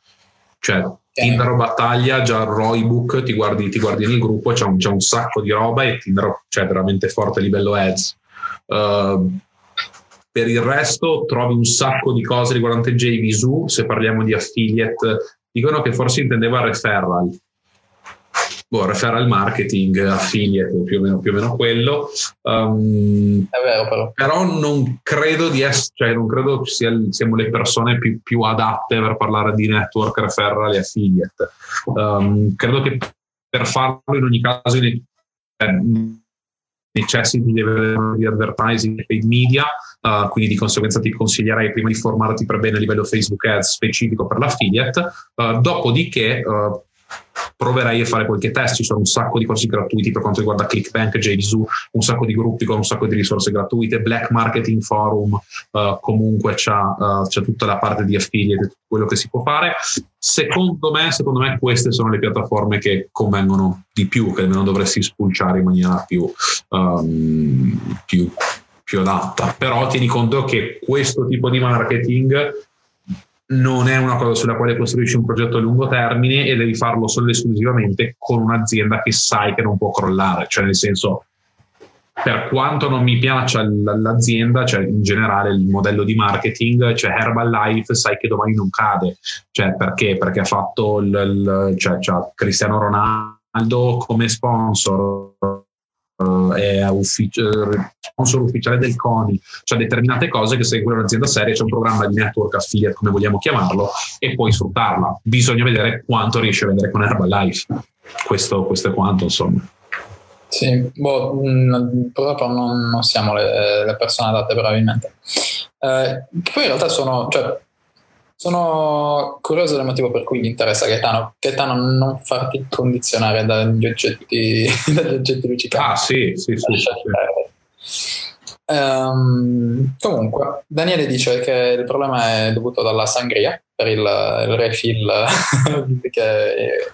Cioè, Tindaro battaglia, già Roybook, ti guardi, ti guardi nel gruppo, c'è un, c'è un sacco di roba e Tindaro c'è veramente forte a livello ads. Uh, per il resto trovi un sacco di cose riguardanti JVSU, se parliamo di affiliate, dicono che forse intendeva referral. Boh, referral marketing, affiliate, più o meno, più o meno quello. Um, è vero però. però non credo di essere, cioè non credo sia, siamo le persone più, più adatte per parlare di network, referral e affiliate. Um, credo che per farlo in ogni caso ne- eh, necessiti di avere di advertising e paid media, uh, quindi di conseguenza ti consiglierei prima di formarti per bene a livello Facebook Ads specifico per l'affiliate, uh, dopodiché uh, proverei a fare qualche test, ci sono un sacco di corsi gratuiti per quanto riguarda ClickBank, JVZoo, un sacco di gruppi con un sacco di risorse gratuite, Black Marketing Forum, uh, comunque c'è, uh, c'è tutta la parte di affiliate, tutto quello che si può fare. Secondo me, secondo me queste sono le piattaforme che convengono di più, che almeno dovresti spulciare in maniera più, um, più, più adatta. Però tieni conto che questo tipo di marketing non è una cosa sulla quale costruisci un progetto a lungo termine e devi farlo solo e esclusivamente con un'azienda che sai che non può crollare, cioè nel senso per quanto non mi piaccia l'azienda, cioè in generale il modello di marketing, cioè Herbalife sai che domani non cade, cioè perché? Perché ha fatto il, il cioè, cioè Cristiano Ronaldo come sponsor, è uffic- sponsor ufficiale del CONI, cioè determinate cose che segue un'azienda seria, c'è un programma di network affiliate, come vogliamo chiamarlo, e puoi sfruttarla. Bisogna vedere quanto riesce a vendere con Herbalife. Questo, questo è quanto, insomma. Sì, boh, mh, purtroppo non, non siamo le, le persone adatte probabilmente. Eh, poi in realtà sono, cioè, sono curioso del motivo per cui gli interessa Gaetano. Gaetano non farti condizionare dagli oggetti, dagli oggetti luccicanti. Ah, sì, sì, sì. sì. Um, comunque, Daniele dice che il problema è dovuto dalla sangria per il, il refill che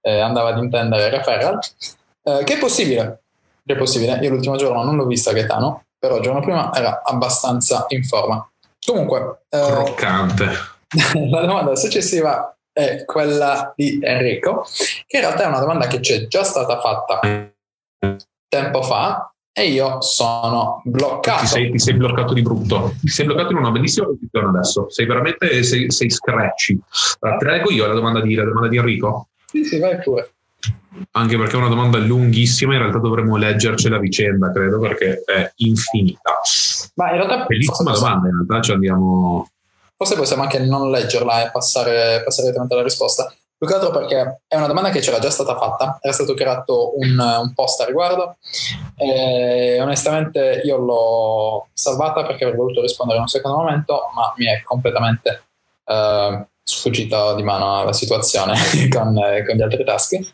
eh, andava ad intendere Referral, eh, che è possibile. Che è possibile. Io l'ultimo giorno non l'ho vista Gaetano, però il giorno prima era abbastanza in forma. Comunque, eh, croccante. la domanda successiva è quella di Enrico, che in realtà è una domanda che c'è già stata fatta tempo fa e io sono bloccato. Ti sei, ti sei bloccato di brutto. Ti sei bloccato in una bellissima posizione adesso. Sei veramente sei, sei scratchy. Allora, te la leggo io la domanda di, la domanda di Enrico? Sì, sì, vai pure. Anche perché è una domanda lunghissima, in realtà dovremmo leggercela a vicenda, credo, perché è infinita. Ma in realtà... Bellissima domanda, in realtà ci andiamo... Forse possiamo anche non leggerla e passare, passare direttamente alla risposta. Più che altro perché è una domanda che c'era già stata fatta, era stato creato un, un post a riguardo e onestamente io l'ho salvata perché avrei voluto rispondere in un secondo momento, ma mi è completamente eh, sfuggita di mano la situazione con, con gli altri taschi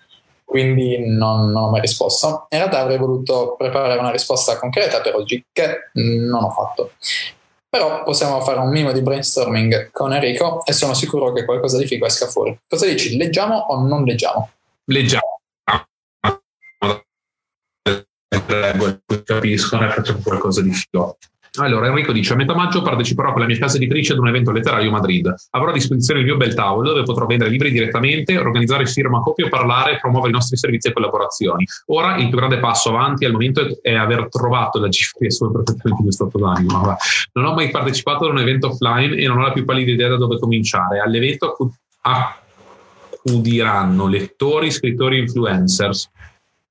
quindi non, non, ho mai risposto. In realtà avrei voluto preparare una risposta concreta per oggi, che non ho fatto. Però possiamo fare un minimo di brainstorming con Enrico e sono sicuro che qualcosa di figo esca fuori. Cosa dici? Leggiamo o non leggiamo? Leggiamo. Capiscono e facciamo qualcosa di figo. Allora, Enrico dice: A metà maggio parteciperò con la mia casa editrice ad un evento letterario a Madrid. Avrò a disposizione il mio bel tavolo dove potrò vendere libri direttamente, organizzare firma copie, parlare e promuovere i nostri servizi e collaborazioni. Ora il più grande passo avanti al momento è aver trovato la GPS perfettamente in stato d'animo. Non ho mai partecipato ad un evento offline e non ho la più pallida idea da dove cominciare. All'evento accudiranno lettori, scrittori e influencers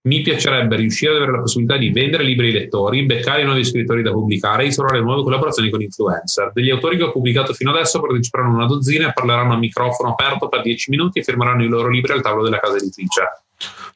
mi piacerebbe riuscire ad avere la possibilità di vendere libri ai lettori, beccare nuovi scrittori da pubblicare e instaurare nuove collaborazioni con influencer. Degli autori che ho pubblicato fino adesso parteciperanno una dozzina e parleranno a microfono aperto per 10 minuti e firmeranno i loro libri al tavolo della casa editrice.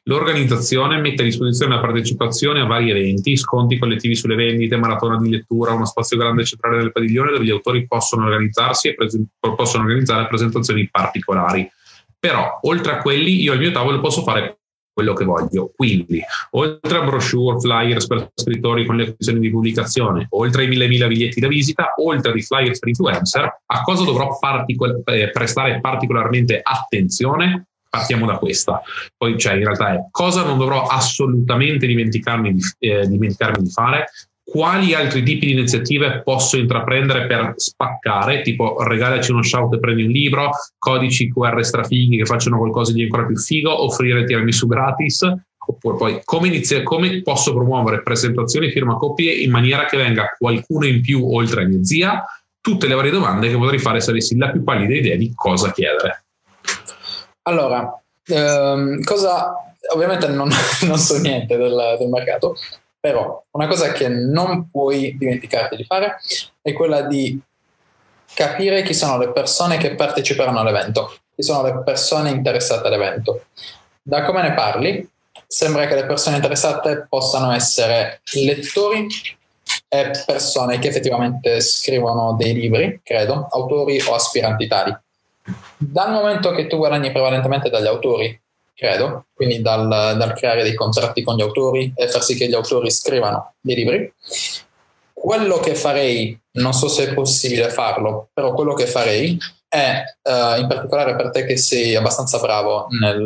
L'organizzazione mette a disposizione la partecipazione a vari eventi, sconti collettivi sulle vendite, maratona di lettura, uno spazio grande centrale del padiglione dove gli autori possono organizzarsi e presen- possono organizzare presentazioni particolari. Però, oltre a quelli, io al mio tavolo posso fare quello che voglio. Quindi, oltre a brochure, flyers per scrittori con le occasioni di pubblicazione, oltre ai mille mila biglietti da visita, oltre ai flyers per influencer, a cosa dovrò particol- eh, prestare particolarmente attenzione? Partiamo da questa. Poi, cioè, in realtà è cosa non dovrò assolutamente dimenticarmi di, eh, dimenticarmi di fare, quali altri tipi di iniziative posso intraprendere per spaccare, tipo regalaci uno shout e prendi un libro, codici QR strafighi che facciano qualcosa di ancora più figo, offrire tiramisù gratis, oppure poi come, inizia, come posso promuovere presentazioni, firma copie in maniera che venga qualcuno in più oltre a mia zia, tutte le varie domande che potrei fare se avessi la più pallida idea di cosa chiedere. Allora, ehm, cosa ovviamente non, non so niente del, del mercato, però una cosa che non puoi dimenticarti di fare è quella di capire chi sono le persone che parteciperanno all'evento, chi sono le persone interessate all'evento. Da come ne parli, sembra che le persone interessate possano essere lettori e persone che effettivamente scrivono dei libri, credo, autori o aspiranti tali. Dal momento che tu guadagni prevalentemente dagli autori credo, quindi dal, dal, creare dei contratti con gli autori e far sì che gli autori scrivano dei libri. Quello che farei, non so se è possibile farlo, però quello che farei è, uh, in particolare per te che sei abbastanza bravo nel,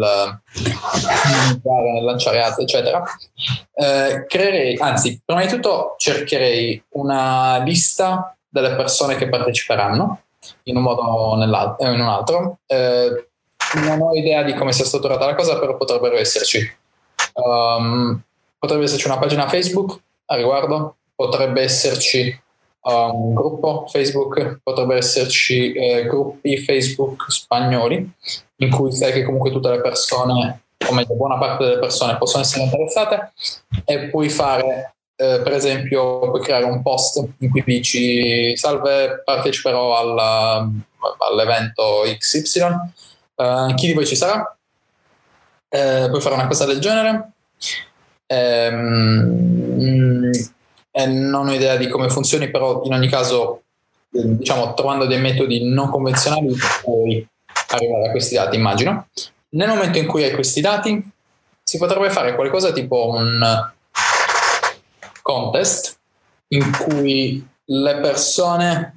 nel lanciare ads, eccetera, uh, creerei, anzi, prima di tutto cercherei una lista delle persone che parteciperanno in un modo o in un altro. Uh, non ho idea di come sia strutturata la cosa, però potrebbero esserci. Um, potrebbe esserci una pagina Facebook a riguardo, potrebbe esserci uh, un gruppo Facebook, potrebbe esserci eh, gruppi Facebook spagnoli in cui sai che comunque tutte le persone, o meglio buona parte delle persone possono essere interessate e puoi fare eh, per esempio puoi creare un post in cui dici salve parteciperò alla, all'evento XY Uh, chi di voi ci sarà? Uh, puoi fare una cosa del genere. Ehm, e non ho idea di come funzioni, però in ogni caso, eh, diciamo, trovando dei metodi non convenzionali puoi arrivare a questi dati, immagino. Nel momento in cui hai questi dati, si potrebbe fare qualcosa tipo un contest in cui le persone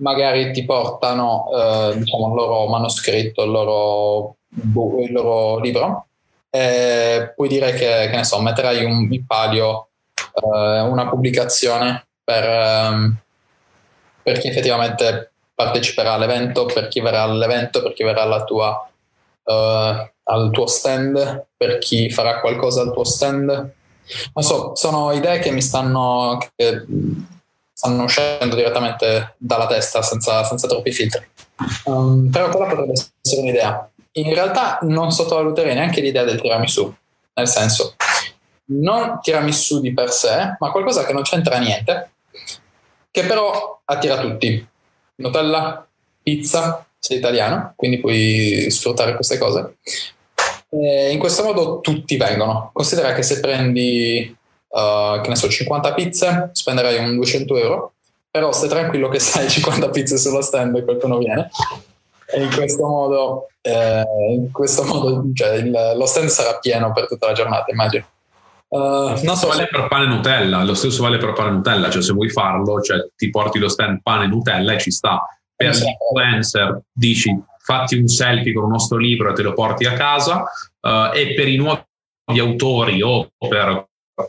magari ti portano eh, diciamo, il loro manoscritto, il loro, il loro libro, e puoi dire che, che ne so, metterai un, in palio eh, una pubblicazione per, ehm, per chi effettivamente parteciperà all'evento, per chi verrà all'evento, per chi verrà alla tua, uh, al tuo stand, per chi farà qualcosa al tuo stand. Non so, sono idee che mi stanno, che stanno uscendo direttamente dalla testa senza, senza troppi filtri. Um, però quella potrebbe essere un'idea. In realtà non sottovaluterei neanche l'idea del tiramisù, nel senso, non tiramisù di per sé, ma qualcosa che non c'entra niente, che però attira tutti. Nutella, pizza, sei italiano, quindi puoi sfruttare queste cose. E in questo modo tutti vengono. Considera che se prendi, uh, che ne so, 50 pizze, spenderai un 200 euro, però stai tranquillo che sai 50 pizze sullo stand e qualcuno viene. E in questo modo, eh, in questo modo cioè, il, lo stand sarà pieno per tutta la giornata, immagino. Uh, non so vale se... per pane e Nutella, lo stesso vale per pane e Nutella, cioè se vuoi farlo, cioè ti porti lo stand pane e Nutella e ci sta. Per l'influencer dici fatti un selfie con il nostro libro e te lo porti a casa uh, e per i nuovi autori o per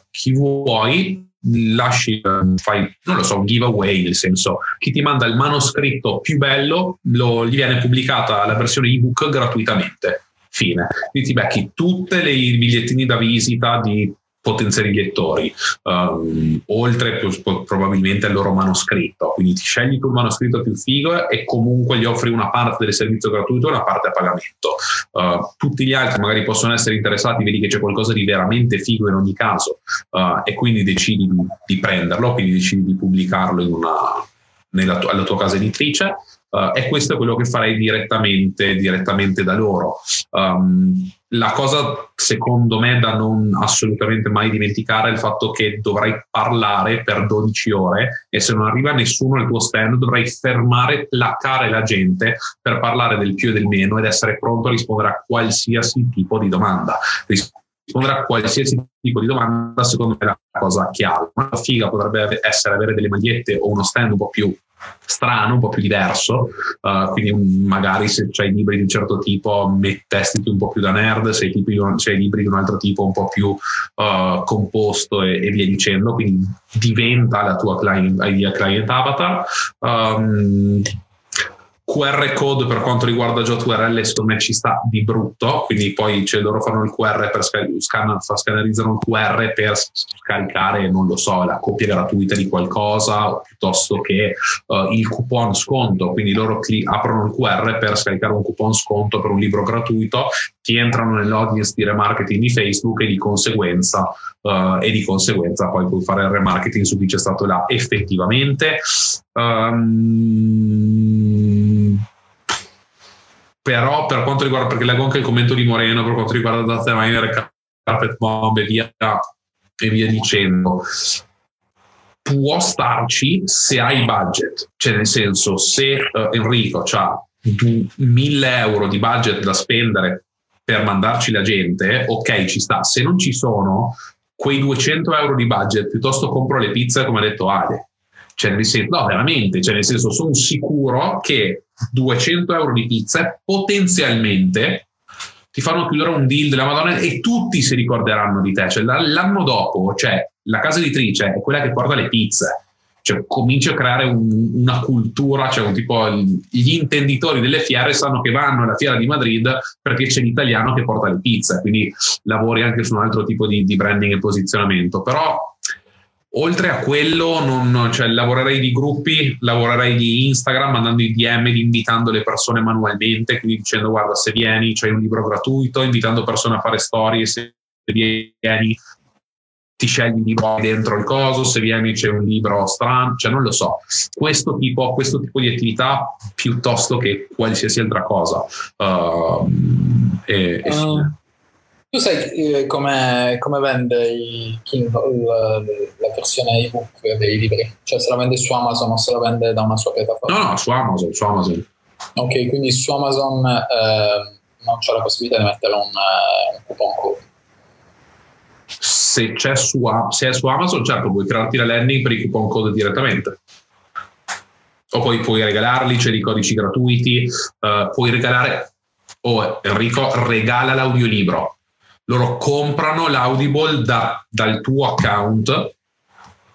chi vuoi lasci, fai, non lo so, un giveaway, nel senso chi ti manda il manoscritto più bello, lo, gli viene pubblicata la versione ebook gratuitamente. Fine. Quindi ti becchi tutte i bigliettini da visita di potenziali lettori, um, oltre probabilmente al loro manoscritto. Quindi ti scegli tu il manoscritto più figo e comunque gli offri una parte del servizio gratuito e una parte a pagamento. Uh, tutti gli altri magari possono essere interessati, vedi che c'è qualcosa di veramente figo in ogni caso uh, e quindi decidi di, di, prenderlo, quindi decidi di pubblicarlo in una, nella tua, alla tua casa editrice. Uh, e questo è quello che farei direttamente, direttamente da loro. Um, la cosa secondo me da non assolutamente mai dimenticare è il fatto che dovrai parlare per 12 ore e se non arriva nessuno al tuo stand dovrai fermare, placcare la gente per parlare del più e del meno ed essere pronto a rispondere a qualsiasi tipo di domanda. Rispondere a qualsiasi tipo di domanda secondo me è la cosa chiave. Una figa potrebbe essere avere delle magliette o uno stand un po' più strano, un po' più diverso, uh, quindi magari se c'hai libri di un certo tipo mettesti un po' più da nerd, hai, se hai libri di un altro tipo un po' più uh, composto e, e, via dicendo, quindi diventa la tua client, idea client avatar. Um, QR code per quanto riguarda JURL secondo me ci sta di brutto, quindi poi cioè, loro fanno il QR per scan- scannerizzano il QR per scaricare, non lo so, la copia gratuita di qualcosa piuttosto che uh, il coupon sconto, quindi loro cli- aprono il QR per scaricare un coupon sconto per un libro gratuito, ti entrano nell'audience di remarketing di Facebook e di conseguenza, uh, e di conseguenza poi puoi fare il remarketing su chi c'è stato là effettivamente. Um, però per quanto riguarda, perché leggo anche il commento di Moreno per quanto riguarda Data Miner, Carpet Bomb e via, e via dicendo, può starci se hai budget, cioè nel senso se uh, Enrico ha 1000 euro di budget da spendere per mandarci la gente, ok ci sta, se non ci sono quei 200 euro di budget, piuttosto compro le pizze come ha detto Ale, cioè nel senso, no veramente, cioè nel senso sono sicuro che 200 euro di pizza potenzialmente ti fanno chiudere un deal della Madonna e tutti si ricorderanno di te. Cioè, l'anno dopo, cioè, la casa editrice è quella che porta le pizze. Cioè, comincia a creare un, una cultura, cioè un tipo, gli intenditori delle fiere sanno che vanno alla fiera di Madrid perché c'è l'italiano che porta le pizze, quindi lavori anche su un altro tipo di, di branding e posizionamento. Però Oltre a quello, non, cioè, lavorerei di gruppi, lavorerei di Instagram, mandando i DM invitando le persone manualmente, quindi dicendo guarda se vieni c'è un libro gratuito, invitando persone a fare storie, se vieni ti scegli il libro dentro il coso, se vieni c'è un libro strano, cioè non lo so. Questo tipo, questo tipo di attività piuttosto che qualsiasi altra cosa. Uh, e, e uh, Tu sai eh, come, come vende i Kindle, la versione ebook dei libri? Cioè se la vende su Amazon o se la vende da una sua piattaforma? No, no, su Amazon, su Amazon. Ok, quindi su Amazon eh, non c'è la possibilità di mettere un, uh, un coupon code. Se, c'è su, se è su Amazon, certo, puoi crearti la landing per i coupon code direttamente. O poi puoi regalarli, c'è i codici gratuiti, uh, puoi regalare... Oh, Enrico, regala l'audiolibro loro comprano l'Audible da, dal tuo account,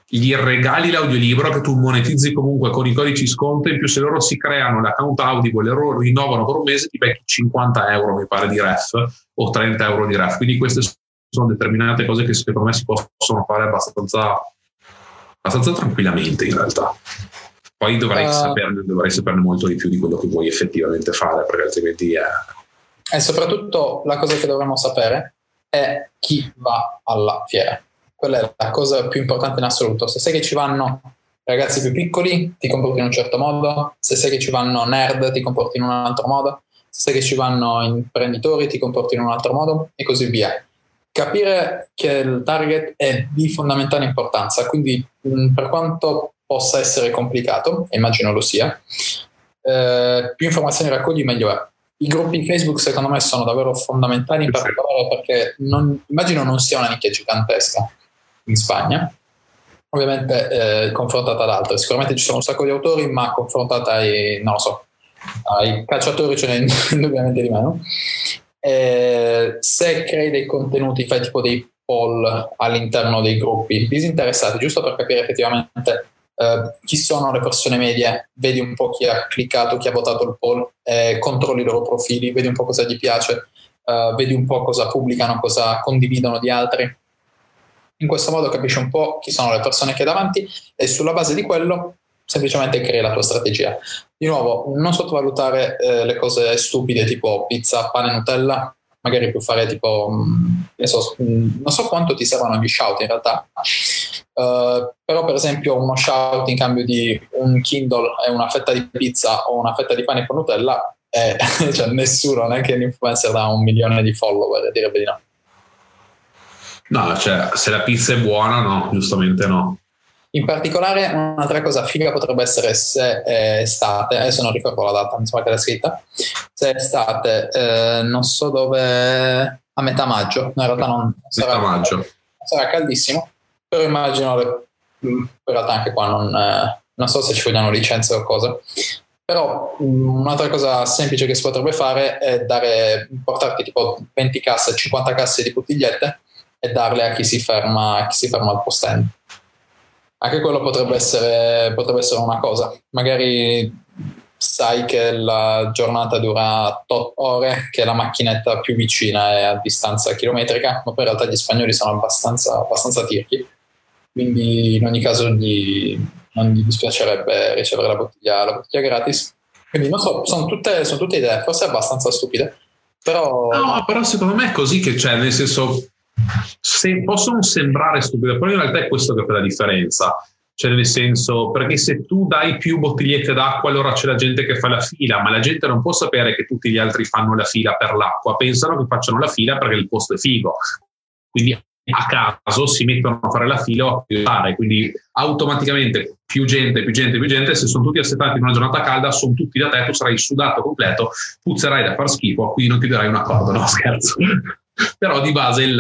gli regali l'audiolibro che tu monetizzi comunque con i codici sconto, in più se loro si creano l'account Audible e loro rinnovano per un mese ti becchi 50 euro mi pare di ref o 30 euro di ref, quindi queste sono determinate cose che secondo me si possono fare abbastanza, abbastanza tranquillamente in realtà. Poi dovrai, uh, saperne, dovrai saperne molto di più di quello che vuoi effettivamente fare, perché altrimenti è... E soprattutto la cosa che dovremmo sapere è chi va alla fiera. Quella è la cosa più importante in assoluto. Se sai che ci vanno ragazzi più piccoli, ti comporti in un certo modo, se sai che ci vanno nerd, ti comporti in un altro modo, se sai che ci vanno imprenditori, ti comporti in un altro modo e così via. Capire che il target è di fondamentale importanza, quindi per quanto possa essere complicato, e immagino lo sia, eh, più informazioni raccogli meglio è i gruppi Facebook secondo me sono davvero fondamentali in particolare perché non, immagino non sia una nicchia gigantesca in Spagna. Ovviamente eh, confrontata ad altre. Sicuramente ci sono un sacco di autori ma confrontata ai non lo so ai calciatori ce n'è indubbiamente di meno. Eh, se crei dei contenuti fai tipo dei poll all'interno dei gruppi disinteressati giusto per capire effettivamente Uh, chi sono le persone medie, vedi un po' chi ha cliccato, chi ha votato il poll, eh, controlli i loro profili, vedi un po' cosa gli piace, uh, vedi un po' cosa pubblicano, cosa condividono di altri. In questo modo capisci un po' chi sono le persone che hai davanti e sulla base di quello semplicemente crei la tua strategia. Di nuovo, non sottovalutare eh, le cose stupide tipo pizza, pane, Nutella, magari puoi fare tipo, mm, so, mm, non so quanto ti servono gli shout in realtà, uh, però per esempio uno shout in cambio di un Kindle e una fetta di pizza o una fetta di pane con Nutella, eh, cioè nessuno, neanche l'influencer da un milione di follower, direbbe di no. No, cioè se la pizza è buona, no, giustamente no. In particolare, un'altra cosa figa potrebbe essere se è estate, adesso non ricordo la data, mi sembra che l'è scritta. Se è estate, eh, non so dove, a metà maggio, no, in realtà non sarà, metà maggio. sarà caldissimo, però immagino, in realtà anche qua non, eh, non so se ci vogliono licenze o cosa. Però un'altra cosa semplice che si potrebbe fare è dare, portarti tipo 20 casse, 50 casse di bottigliette e darle a chi si ferma, a chi si ferma al post -end anche quello potrebbe essere, potrebbe essere una cosa. Magari sai che la giornata dura 8 ore, che la macchinetta più vicina è a distanza chilometrica, ma poi in realtà gli spagnoli sono abbastanza, abbastanza tirchi, quindi in ogni caso gli, non gli dispiacerebbe ricevere la bottiglia, la bottiglia gratis. Quindi non so, sono tutte, sono tutte idee, forse abbastanza stupide, però... No, però secondo me è così che c'è, nel senso se, possono sembrare stupide, però in realtà è questo che fa la differenza. Cioè, nel senso, perché se tu dai più bottigliette d'acqua, allora c'è la gente che fa la fila, ma la gente non può sapere che tutti gli altri fanno la fila per l'acqua, pensano che facciano la fila perché il posto è figo. Quindi a caso si mettono a fare la fila o a aiutare, quindi automaticamente più gente, più gente, più gente, se sono tutti assettati in una giornata calda, sono tutti da te, tu sarai sudato completo, puzzerai da far schifo, quindi non ti darai un accordo, no? Scherzo però di base il,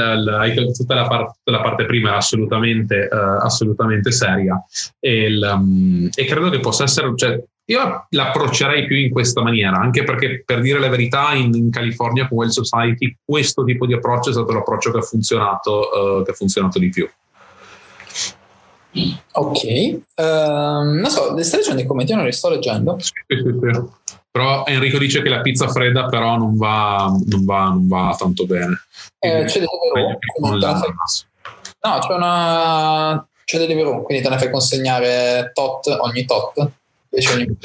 il, tutta, la part, tutta, la parte prima è assolutamente, uh, assolutamente seria e, il, um, e, credo che possa essere, cioè, io l'approccerei più in questa maniera, anche perché per dire la verità in, in California con Well Society questo tipo di approccio è stato l'approccio che ha funzionato, uh, che ha funzionato di più. Ok, uh, non so, le stai leggendo i commenti? Io non li sto leggendo. Sì, sì, sì. Però Enrico dice che la pizza fredda però non va, non va, non va tanto bene. Eh, c'è Deliveroo. No, c'è una... C'è Deliveroo, quindi te ne fai consegnare tot ogni tot. Ogni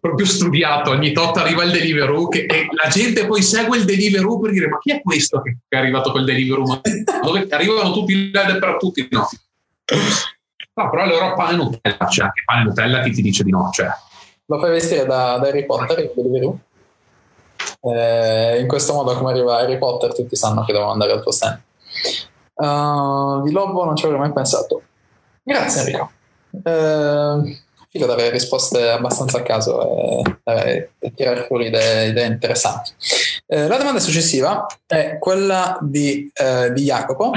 Proprio studiato, ogni tot arriva il Deliveroo che, e la gente poi segue il Deliveroo per dire ma chi è questo che è arrivato col Deliveroo? Dove arrivano tutti per tutti? No. No, però allora pane Nutella, cioè anche pane Nutella chi ti dice di no, cioè lo fai vestire da, da Harry Potter in Deliveroo? Eh, in questo modo, come arriva Harry Potter, tutti sanno che devono andare al tuo stand. Uh, di Lobo non ci avrei mai pensato. Grazie Enrico. Eh, figo dare risposte abbastanza a caso e, e tirare fuori idee, idee interessanti. Eh, la domanda successiva è quella di, eh, di Jacopo,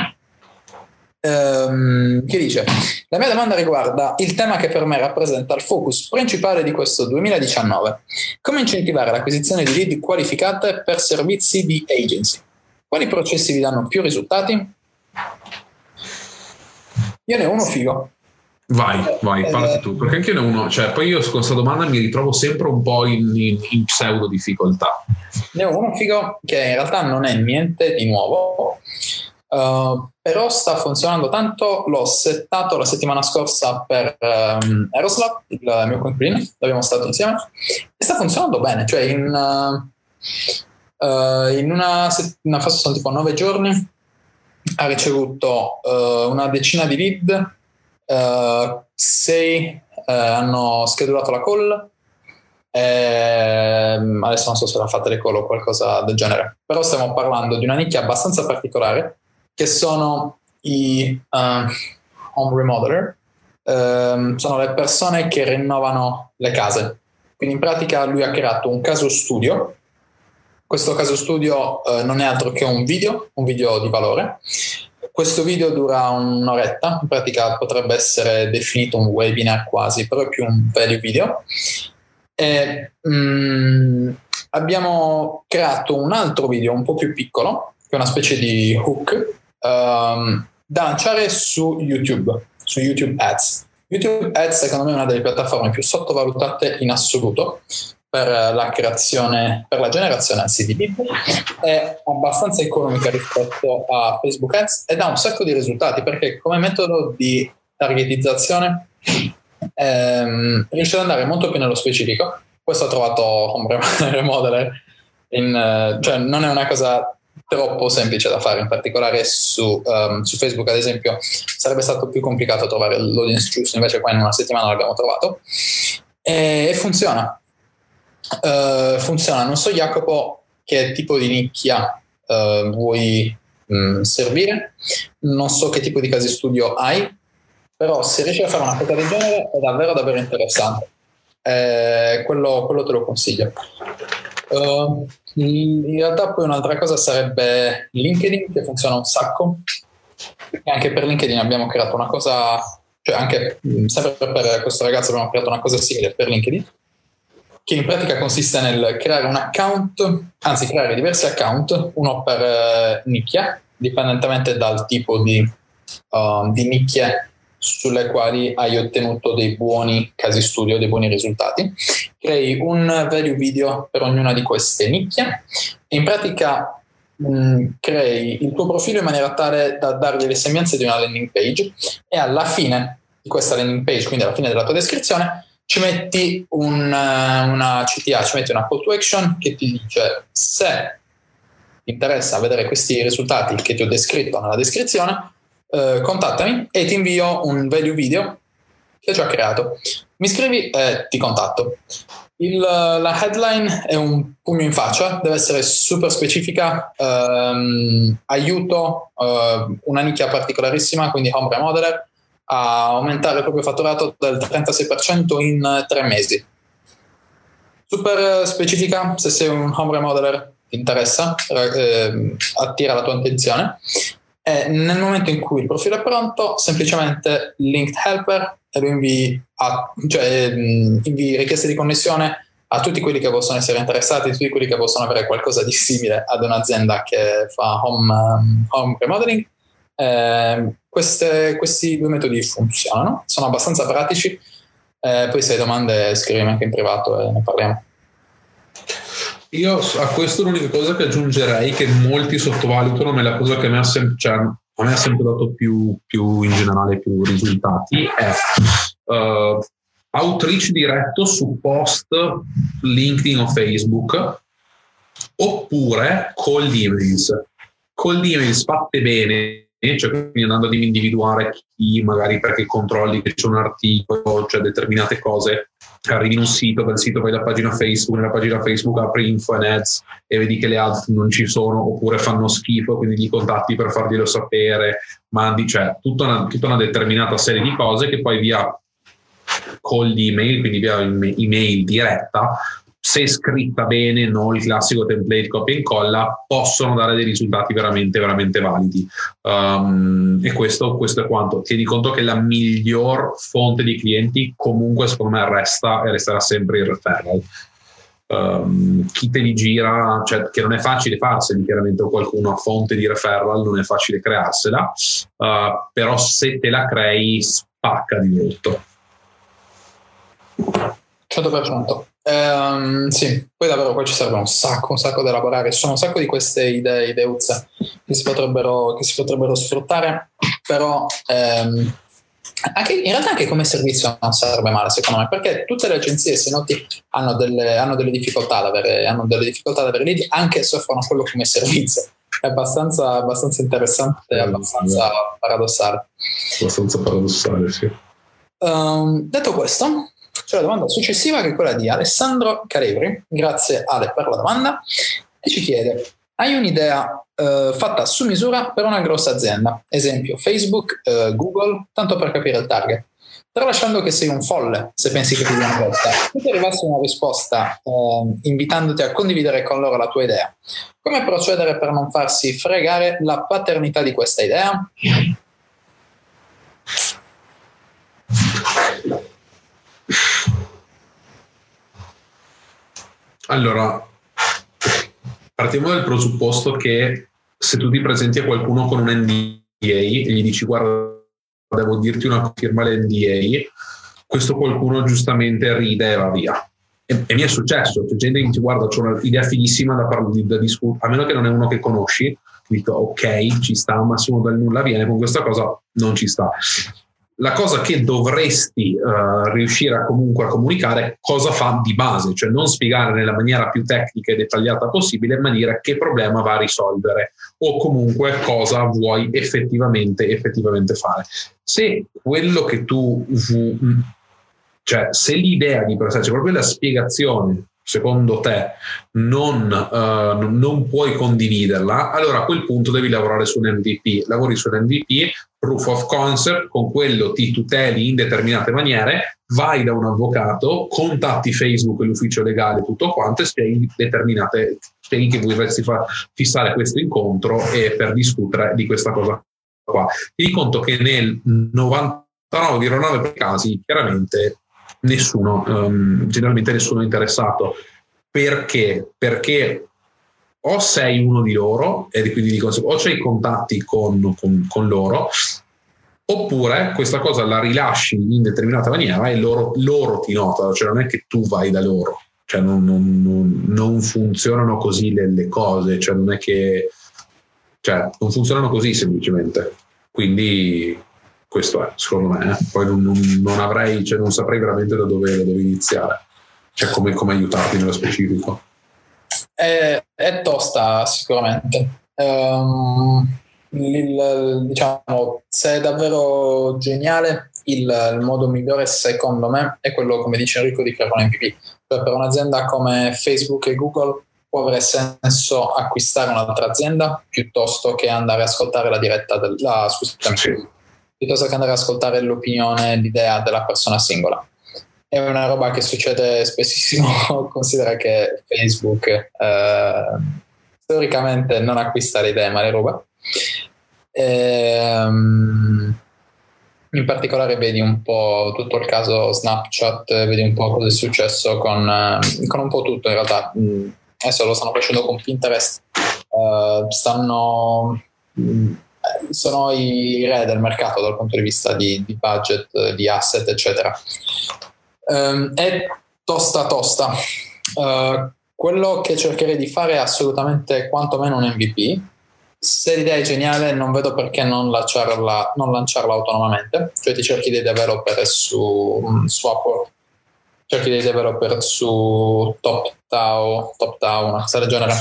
ehm, che dice: La mia domanda riguarda il tema che per me rappresenta il focus principale di questo 2019. Come incentivare l'acquisizione di lead qualificate per servizi di agency? Quali processi vi danno più risultati? Io ne ho uno figo. Vai, vai, eh, parti tu, perché anche io ne ho uno, cioè poi io con questa domanda mi ritrovo sempre un po' in, in, in, pseudo difficoltà. Ne ho uno figo che in realtà non è niente di nuovo, uh, però sta funzionando tanto, l'ho settato la settimana scorsa per um, Aeroslab, il mio coinquilino, l'abbiamo stato insieme, e sta funzionando bene, cioè in, uh, uh, in una, settimana, forse sono tipo nove giorni, ha ricevuto una decina di lead Uh, sei uh, hanno schedulato la call. Ehm, adesso non so se l'hanno fatta le call o qualcosa del genere, però stiamo parlando di una nicchia abbastanza particolare che sono i uh, home remodeler, ehm, sono le persone che rinnovano le case. Quindi in pratica lui ha creato un caso studio. Questo caso studio non è altro che un video, un video di valore, questo video dura un'oretta, in pratica potrebbe essere definito un webinar quasi, però è più un value video. E, mm, abbiamo creato un altro video un po' più piccolo, che è una specie di hook, um, da lanciare su YouTube, su YouTube Ads. YouTube Ads secondo me è una delle piattaforme più sottovalutate in assoluto per la creazione, per la generazione anzi di lead è abbastanza economica rispetto a Facebook Ads ed ha un sacco di risultati perché come metodo di targetizzazione ehm, riesce ad andare molto più nello specifico. Questo ho trovato Home Remodeler, in, cioè non è una cosa troppo semplice da fare, in particolare su, um, su, Facebook ad esempio sarebbe stato più complicato trovare l'audience giusto, invece qua in una settimana l'abbiamo trovato e, funziona. Uh, funziona. Non so, Jacopo, che tipo di nicchia uh, vuoi mh, mm, servire, non so che tipo di casi studio hai, però se riesci a fare una cosa del genere è davvero davvero interessante. Eh, quello, quello, te lo consiglio. Uh, in realtà poi un'altra cosa sarebbe LinkedIn che funziona un sacco. E anche per LinkedIn abbiamo creato una cosa, cioè anche mm, sempre per questo ragazzo abbiamo creato una cosa simile per LinkedIn che in pratica consiste nel creare un account, anzi creare diversi account, uno per eh, nicchia, dipendentemente dal tipo di, uh, di nicchie sulle quali hai ottenuto dei buoni casi studio, dei buoni risultati. Crei un value video per ognuna di queste nicchie e in pratica mh, crei il tuo profilo in maniera tale da dargli le sembianze di una landing page e alla fine di questa landing page, quindi alla fine della tua descrizione, ci metti un, eh, una CTA, ci metti una call to action che ti dice se ti interessa vedere questi risultati che ti ho descritto nella descrizione, eh, contattami e ti invio un value video che ho già creato. Mi scrivi e ti contatto. Il, la headline è un pugno in faccia, deve essere super specifica, ehm, aiuto eh, una nicchia particolarissima, quindi home remodeler, a aumentare il proprio fatturato del 36% in tre mesi. Super specifica, se sei un home remodeler ti interessa, eh, attira la tua attenzione. E nel momento in cui il profilo è pronto, semplicemente linked helper e lo invii, a, cioè, mm, invii richieste di connessione a tutti quelli che possono essere interessati, tutti quelli che possono avere qualcosa di simile ad un'azienda che fa home, um, home remodeling eh, queste, questi due metodi funzionano, sono abbastanza pratici. Eh, poi se hai domande scrivimi anche in privato e ne parliamo. Io a questo l'unica cosa che aggiungerei che molti sottovalutano, ma è la cosa che mi ha, sem- cioè, a me ha sempre dato più, più, in generale più risultati, è uh, outreach diretto su post LinkedIn o Facebook oppure cold emails. Cold emails fatte bene cioè quindi andando ad individuare chi magari perché controlli che c'è un articolo, cioè determinate cose arrivi in un sito, dal sito vai alla pagina Facebook, nella pagina Facebook apri info and ads e vedi che le ads non ci sono oppure fanno schifo, quindi li contatti per farglielo sapere, mandi, cioè tutta una, tutta una determinata serie di cose che poi via call di email, quindi via email diretta, se scritta bene, non il classico template copia e incolla, possono dare dei risultati veramente, veramente validi. Um, e questo, questo, è quanto. Tieni conto che la miglior fonte di clienti comunque secondo me resta e resterà sempre il referral. Um, chi te li gira, cioè che non è facile farseli chiaramente o qualcuno a fonte di referral, non è facile crearsela, uh, però se te la crei spacca di molto. 100%. Um, sì, poi davvero qua ci serve un sacco, un sacco da elaborare. Ci sono un sacco di queste idee, ideuzze che si potrebbero, che si potrebbero sfruttare, però um, anche, in realtà anche come servizio non sarebbe male secondo me, perché tutte le agenzie, se noti, hanno delle, hanno delle difficoltà ad avere, hanno delle difficoltà ad avere lead, anche se offrono quello come servizio. È abbastanza, abbastanza interessante e abbastanza paradossale. Abbastanza paradossale, sì. Um, detto questo, c'è la domanda successiva che è quella di Alessandro Calevri. Grazie Ale per la domanda. E ci chiede, hai un'idea eh, fatta su misura per una grossa azienda, esempio Facebook, eh, Google, tanto per capire il target. Tralasciando che sei un folle se pensi che ti dia una volta, se ti arrivasse una risposta eh, invitandoti a condividere con loro la tua idea, come procedere per non farsi fregare la paternità di questa idea? Allora, partiamo dal presupposto che se tu ti presenti a qualcuno con un NDA e gli dici guarda, devo dirti una firma l'NDA, questo qualcuno giustamente ride e va via. E, e mi è successo, c'è gente che dice guarda, ho un'idea fighissima da, parlare da discutere, a meno che non è uno che conosci, dico ok, ci sta, ma se uno dal nulla viene con questa cosa, non ci sta la cosa che dovresti uh, riuscire a comunque a comunicare cosa fa di base, cioè non spiegare nella maniera più tecnica e dettagliata possibile, ma dire che problema va a risolvere o comunque cosa vuoi effettivamente, effettivamente fare. Se quello che tu, cioè se l'idea di per sé, cioè proprio la spiegazione secondo te non, uh, non, puoi condividerla, allora a quel punto devi lavorare su un MVP. Lavori su un MVP, proof of concept, con quello ti tuteli in determinate maniere, vai da un avvocato, contatti Facebook l'ufficio legale, tutto quanto, e spieghi determinate, spieghi che vorresti fissare questo incontro e per discutere di questa cosa qua. Ti conto che nel 99,9 casi chiaramente nessuno, um, generalmente nessuno è interessato. Perché? Perché o sei uno di loro e quindi di conseguenza o c'hai contatti con, con, con, loro oppure questa cosa la rilasci in determinata maniera e loro, loro ti notano, cioè non è che tu vai da loro, cioè non, non, non, non funzionano così le, le, cose, cioè non è che cioè non funzionano così semplicemente. Quindi questo è, secondo me. Eh. Poi non, non, non, avrei, cioè non saprei veramente da dove, da dove iniziare, cioè come, come aiutarti nello specifico. È, è tosta sicuramente. Um, il, diciamo, se è davvero geniale, il, il, modo migliore secondo me è quello, come dice Enrico, di creare un MVP. Cioè, per un'azienda come Facebook e Google può avere senso acquistare un'altra azienda piuttosto che andare a ascoltare la diretta della, scusami, sì piuttosto che andare ad ascoltare l'opinione, l'idea della persona singola. È una roba che succede spessissimo, considera che Facebook eh, storicamente non acquista le idee ma le ruba. Ehm, in particolare vedi un po' tutto il caso Snapchat, vedi un po' cosa è successo con, eh, con un po' tutto in realtà. Adesso lo stanno facendo con Pinterest, uh, stanno sono i re del mercato dal punto di vista di, di budget, di asset, eccetera. Um, è tosta tosta. Uh, quello che cercherei di fare è assolutamente quantomeno un MVP. Se l'idea è geniale, non vedo perché non lanciarla, non lanciarla autonomamente. Cioè, ti cerchi dei developer su, mm, su Upwork, cerchi dei developer su TopTao, TopTao, una cosa del genere.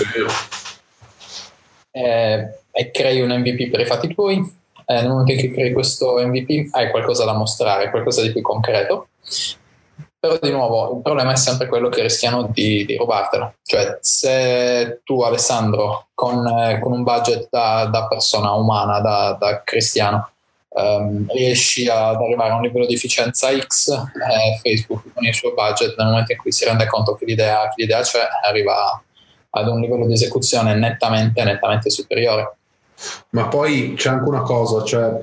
Eh, e crei un MVP per i fatti tuoi. Eh, nel momento in cui crei questo MVP hai qualcosa da mostrare, qualcosa di più concreto. Però di nuovo il problema è sempre quello che rischiano di, di rubartelo. Cioè se tu Alessandro con, eh, con un budget da, da, persona umana, da, da cristiano, um, riesci ad arrivare a un livello di efficienza X, eh, Facebook con il suo budget nel momento in cui si rende conto che l'idea, che l'idea c'è, arriva ad un livello di esecuzione nettamente, nettamente superiore. Ma poi c'è anche una cosa, cioè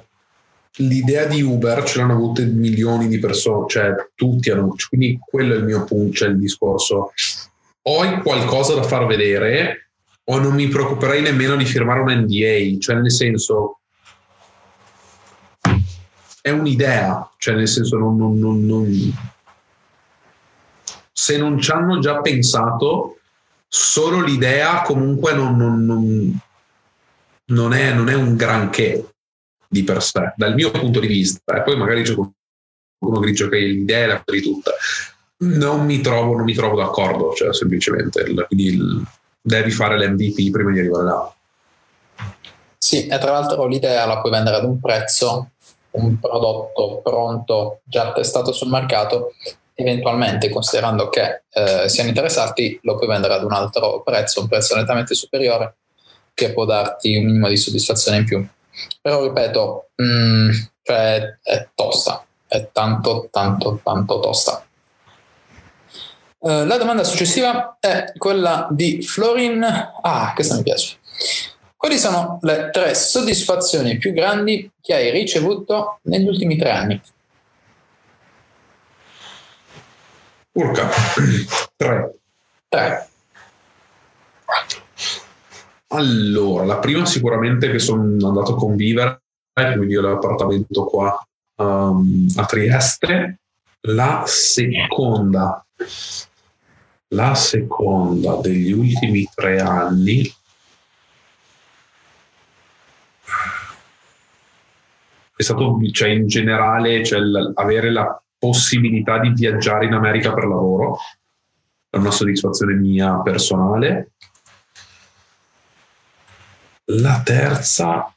l'idea di Uber ce l'hanno avute milioni di persone, cioè tutti hanno, quindi quello è il mio punto, cioè il discorso. O hai qualcosa da far vedere o non mi preoccuperei nemmeno di firmare un NDA, cioè nel senso è un'idea, cioè nel senso non, non, non, non se non ci hanno già pensato, solo l'idea comunque non, non è, non è un granché di per sé, dal mio punto di vista, e poi magari c'è qualcuno che dice che l'idea è la di tutta. Non mi trovo, non mi trovo d'accordo, cioè semplicemente il, il, devi fare l'MVP prima di arrivare là. Sì, e tra l'altro l'idea la puoi vendere ad un prezzo, un prodotto pronto, già testato sul mercato, eventualmente considerando che eh, siano interessati, lo puoi vendere ad un altro prezzo, un prezzo nettamente superiore, che può darti un minimo di soddisfazione in più. Però ripeto, mh, mm, cioè è tosta, è tanto, tanto, tanto tosta. Uh, la domanda successiva è quella di Florin. Ah, questa mi piace. Quali sono le tre soddisfazioni più grandi che hai ricevuto negli ultimi tre anni? Urca, tre. Tre. Allora, la prima sicuramente che sono andato a convivere, quindi ho l'appartamento qua um, a Trieste. La seconda, la seconda degli ultimi tre anni è stato, cioè in generale, cioè avere la possibilità di viaggiare in America per lavoro, è una soddisfazione mia personale la terza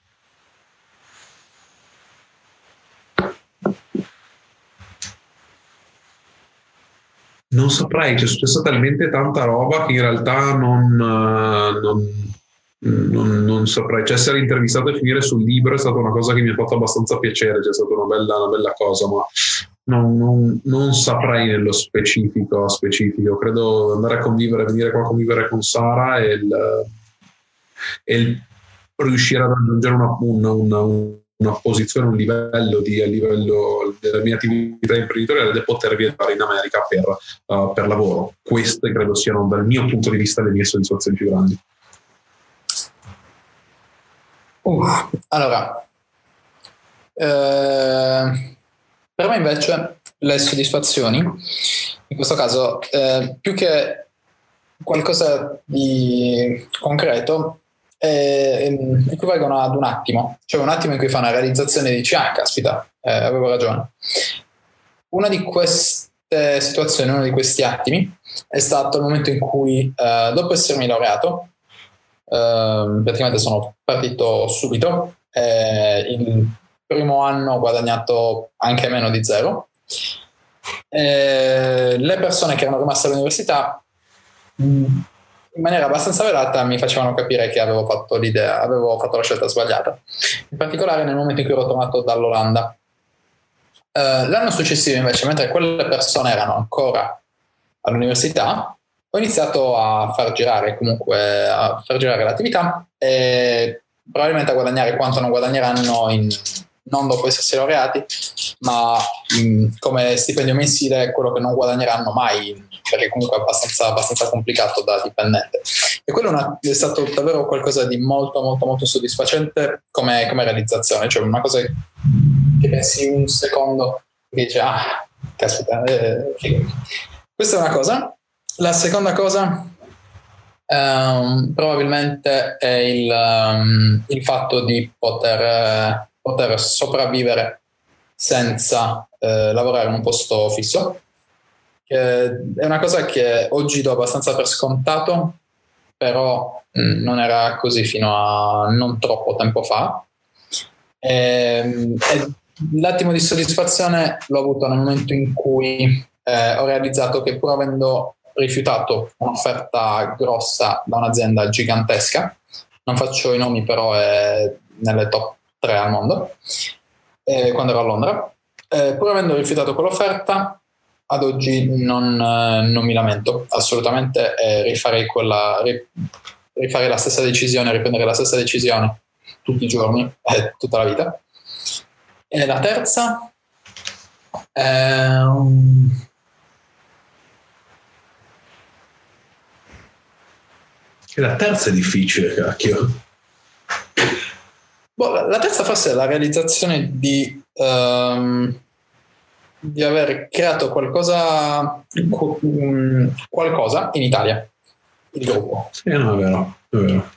non saprei, c'è successa talmente tanta roba che in realtà non, eh, non, non, non, saprei. Cioè, essere intervistato e finire sul libro è stata una cosa che mi ha fatto abbastanza piacere, c'è stata una bella, una bella cosa, ma non, non, saprei nello specifico, specifico. Credo andare a convivere, venire qua a convivere con Sara e il, e il riuscire ad raggiungere una, una, una, una posizione, un livello di, a livello della mia attività imprenditoriale e poter viaggiare in America per, uh, per lavoro. Queste credo siano dal mio punto di vista le mie soddisfazioni più grandi. Uh, allora, eh, per me invece le soddisfazioni, in questo caso, eh, più che qualcosa di concreto, eh, equivalgono ad un attimo, cioè un attimo in cui fa una realizzazione e dici, ah, caspita, eh, avevo ragione. Una di queste situazioni, uno di questi attimi, è stato il momento in cui, eh, dopo essermi laureato, ehm, praticamente sono partito subito, il primo anno ho guadagnato anche meno di zero. le persone che erano rimaste all'università in maniera abbastanza velata mi facevano capire che avevo fatto l'idea, avevo fatto la scelta sbagliata. In particolare nel momento in cui ero tornato dall'Olanda. Uh, l'anno successivo invece, mentre quelle persone erano ancora all'università, ho iniziato a far girare comunque a far girare l'attività e probabilmente a guadagnare quanto non guadagneranno in, non dopo essersi laureati, ma in, come stipendio mensile quello che non guadagneranno mai perché comunque è abbastanza, abbastanza complicato da dipendente. E quello è stato davvero qualcosa di molto, molto, molto soddisfacente come, come realizzazione, cioè una cosa che pensi un secondo e dici, ah, caspita, eh, questa è una cosa. La seconda cosa um, probabilmente è il, um, il, fatto di poter, poter sopravvivere senza uh, lavorare in un posto fisso è una cosa che oggi do abbastanza per scontato, però mm, non era così fino a non troppo tempo fa. E, ehm, e l'attimo di soddisfazione l'ho avuto nel momento in cui eh, ho realizzato che pur avendo rifiutato un'offerta grossa da un'azienda gigantesca, non faccio i nomi però è nelle top 3 al mondo, eh, quando ero a Londra, eh, pur avendo rifiutato quell'offerta, ad oggi non, eh, non mi lamento assolutamente e rifarei, quella, rifarei la stessa decisione, riprendere la stessa decisione tutti i giorni e tutta la vita. E la terza un... La terza è difficile, cacchio. Boh, la terza forse è la realizzazione di um, di aver creato qualcosa, mm, qualcosa in Italia, il gruppo. Sì, no, è vero, è vero.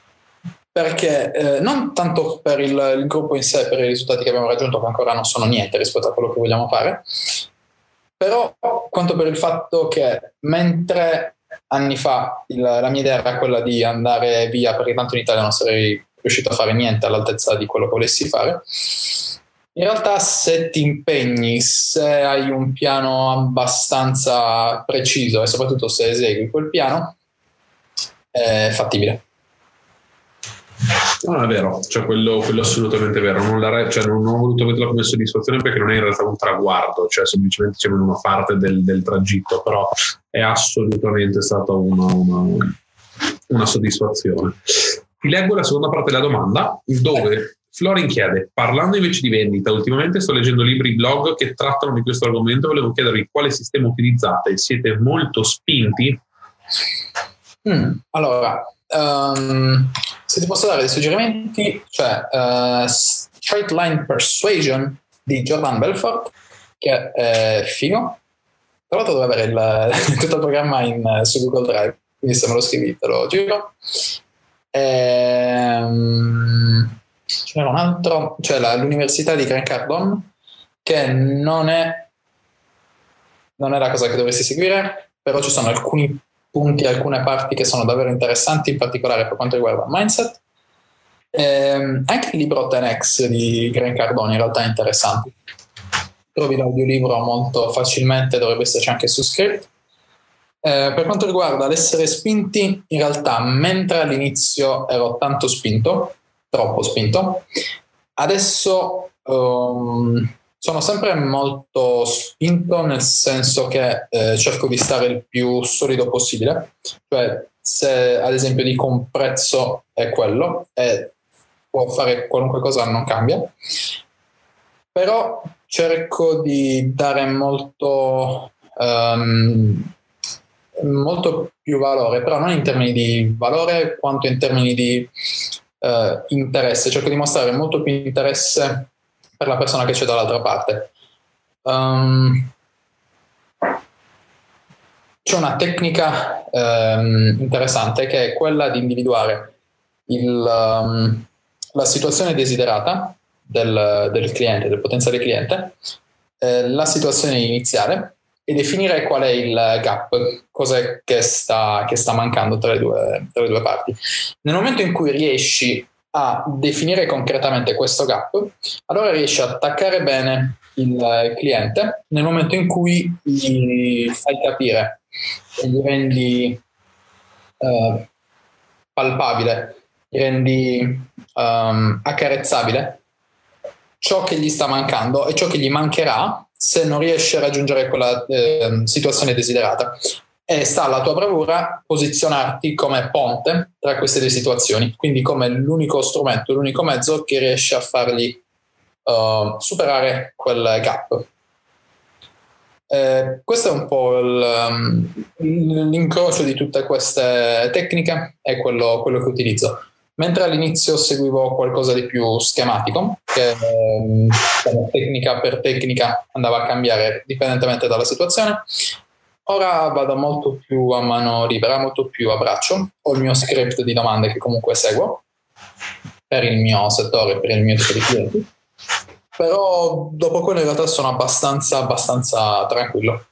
Perché eh, non tanto per il, il, gruppo in sé, per i risultati che abbiamo raggiunto, che ancora non sono niente rispetto a quello che vogliamo fare, però quanto per il fatto che mentre anni fa il, la mia idea era quella di andare via, perché tanto in Italia non sarei riuscito a fare niente all'altezza di quello che volessi fare, in realtà se ti impegni, se hai un piano abbastanza preciso e soprattutto se esegui quel piano, è fattibile. No, è vero, cioè quello, quello assolutamente vero. Non, la, cioè non, non, ho voluto vederla come soddisfazione perché non è in realtà un traguardo, cioè semplicemente c'è una parte del, del tragitto, però è assolutamente stata una, una, una soddisfazione. Ti leggo la seconda parte della domanda, dove Florin chiede, parlando invece di vendita, ultimamente sto leggendo libri blog che trattano di questo argomento, volevo chiedervi quale sistema utilizzate, siete molto spinti? Mm, allora, um, se ti posso dare dei suggerimenti, cioè uh, Straight Line Persuasion di Jordan Belfort, che è figo, tra l'altro deve avere il, tutto il programma in, su Google Drive, quindi se me lo scrivi te lo giro. Ehm, c'era un altro, cioè la, l'università di Grant Cardone, che non è, non è la cosa che dovresti seguire, però ci sono alcuni punti, alcune parti che sono davvero interessanti, in particolare per quanto riguarda il mindset. Eh, anche il libro 10X di Grant Cardone in realtà è interessante. Trovi l'audiolibro molto facilmente, dovrebbe esserci anche su script. Eh, per quanto riguarda l'essere spinti, in realtà mentre all'inizio ero tanto spinto, troppo spinto. Adesso um, sono sempre molto spinto nel senso che eh, cerco di stare il più solido possibile, cioè se ad esempio dico un prezzo è quello e può fare qualunque cosa non cambia, però cerco di dare molto, um, molto più valore, però non in termini di valore quanto in termini di eh, interesse, cerco di mostrare molto più interesse per la persona che c'è dall'altra parte. Um, c'è una tecnica um, interessante che è quella di individuare il, um, la situazione desiderata del, del, cliente, del potenziale cliente, eh, la situazione iniziale e definire qual è il gap, cos'è che sta, che sta mancando tra le, due, tra le due parti. Nel momento in cui riesci a definire concretamente questo gap, allora riesci a attaccare bene il cliente nel momento in cui gli fai capire e gli rendi uh, palpabile, gli rendi um, accarezzabile ciò che gli sta mancando e ciò che gli mancherà se non riesci a raggiungere quella eh, situazione desiderata. E sta alla tua bravura posizionarti come ponte tra queste due situazioni, quindi come l'unico strumento, l'unico mezzo che riesce a fargli uh, superare quel gap. Eh, questo è un po' il, um, l'incrocio di tutte queste tecniche, è quello, quello che utilizzo mentre all'inizio seguivo qualcosa di più schematico, che ehm, tecnica per tecnica andava a cambiare dipendentemente dalla situazione. Ora vado molto più a mano libera, molto più a braccio. Ho il mio script di domande che comunque seguo per il mio settore, per il mio tipo di clienti. Però dopo quello in realtà sono abbastanza, abbastanza tranquillo.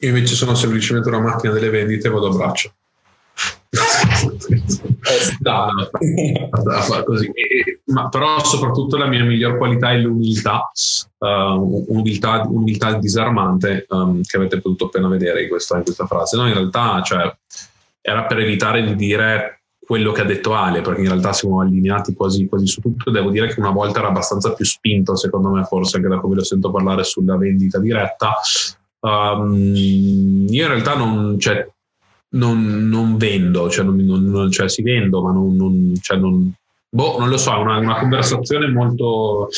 Io invece sono semplicemente una macchina delle vendite e vado a braccio. no, no, no, così. ma però soprattutto la mia miglior qualità è l'umiltà, uh, umiltà, umiltà disarmante um, che avete potuto appena vedere in questa, in questa frase. No, in realtà cioè, era per evitare di dire quello che ha detto Ale, perché in realtà siamo allineati quasi, quasi, su tutto. Devo dire che una volta era abbastanza più spinto, secondo me, forse anche da come lo sento parlare sulla vendita diretta. Um, io in realtà non, cioè, non, non vendo, cioè, non, cioè, si vendo, ma non, cioè, non, boh, non lo so, è una, una conversazione molto...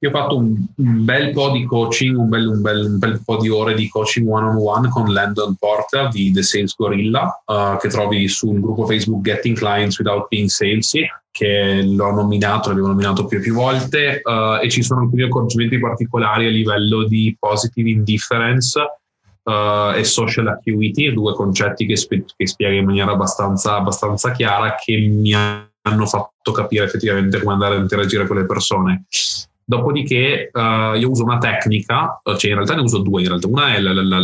Io ho fatto un, un, bel po' di coaching, un bel, un, bel, un bel, po' di ore di coaching one on one con Landon Porter di The Sales Gorilla, uh, che trovi sul gruppo Facebook Getting Clients Without Being Salesy, che l'ho nominato, l'avevo nominato più e più volte, uh, e ci sono alcuni accorgimenti particolari a livello di positive indifference uh, e social acuity, due concetti che, spe- che spiega in maniera abbastanza, abbastanza chiara che mi hanno fatto capire effettivamente come andare a interagire con le persone. Dopodiché uh, io uso una tecnica, cioè in realtà ne uso due in realtà. Una è la, la, la,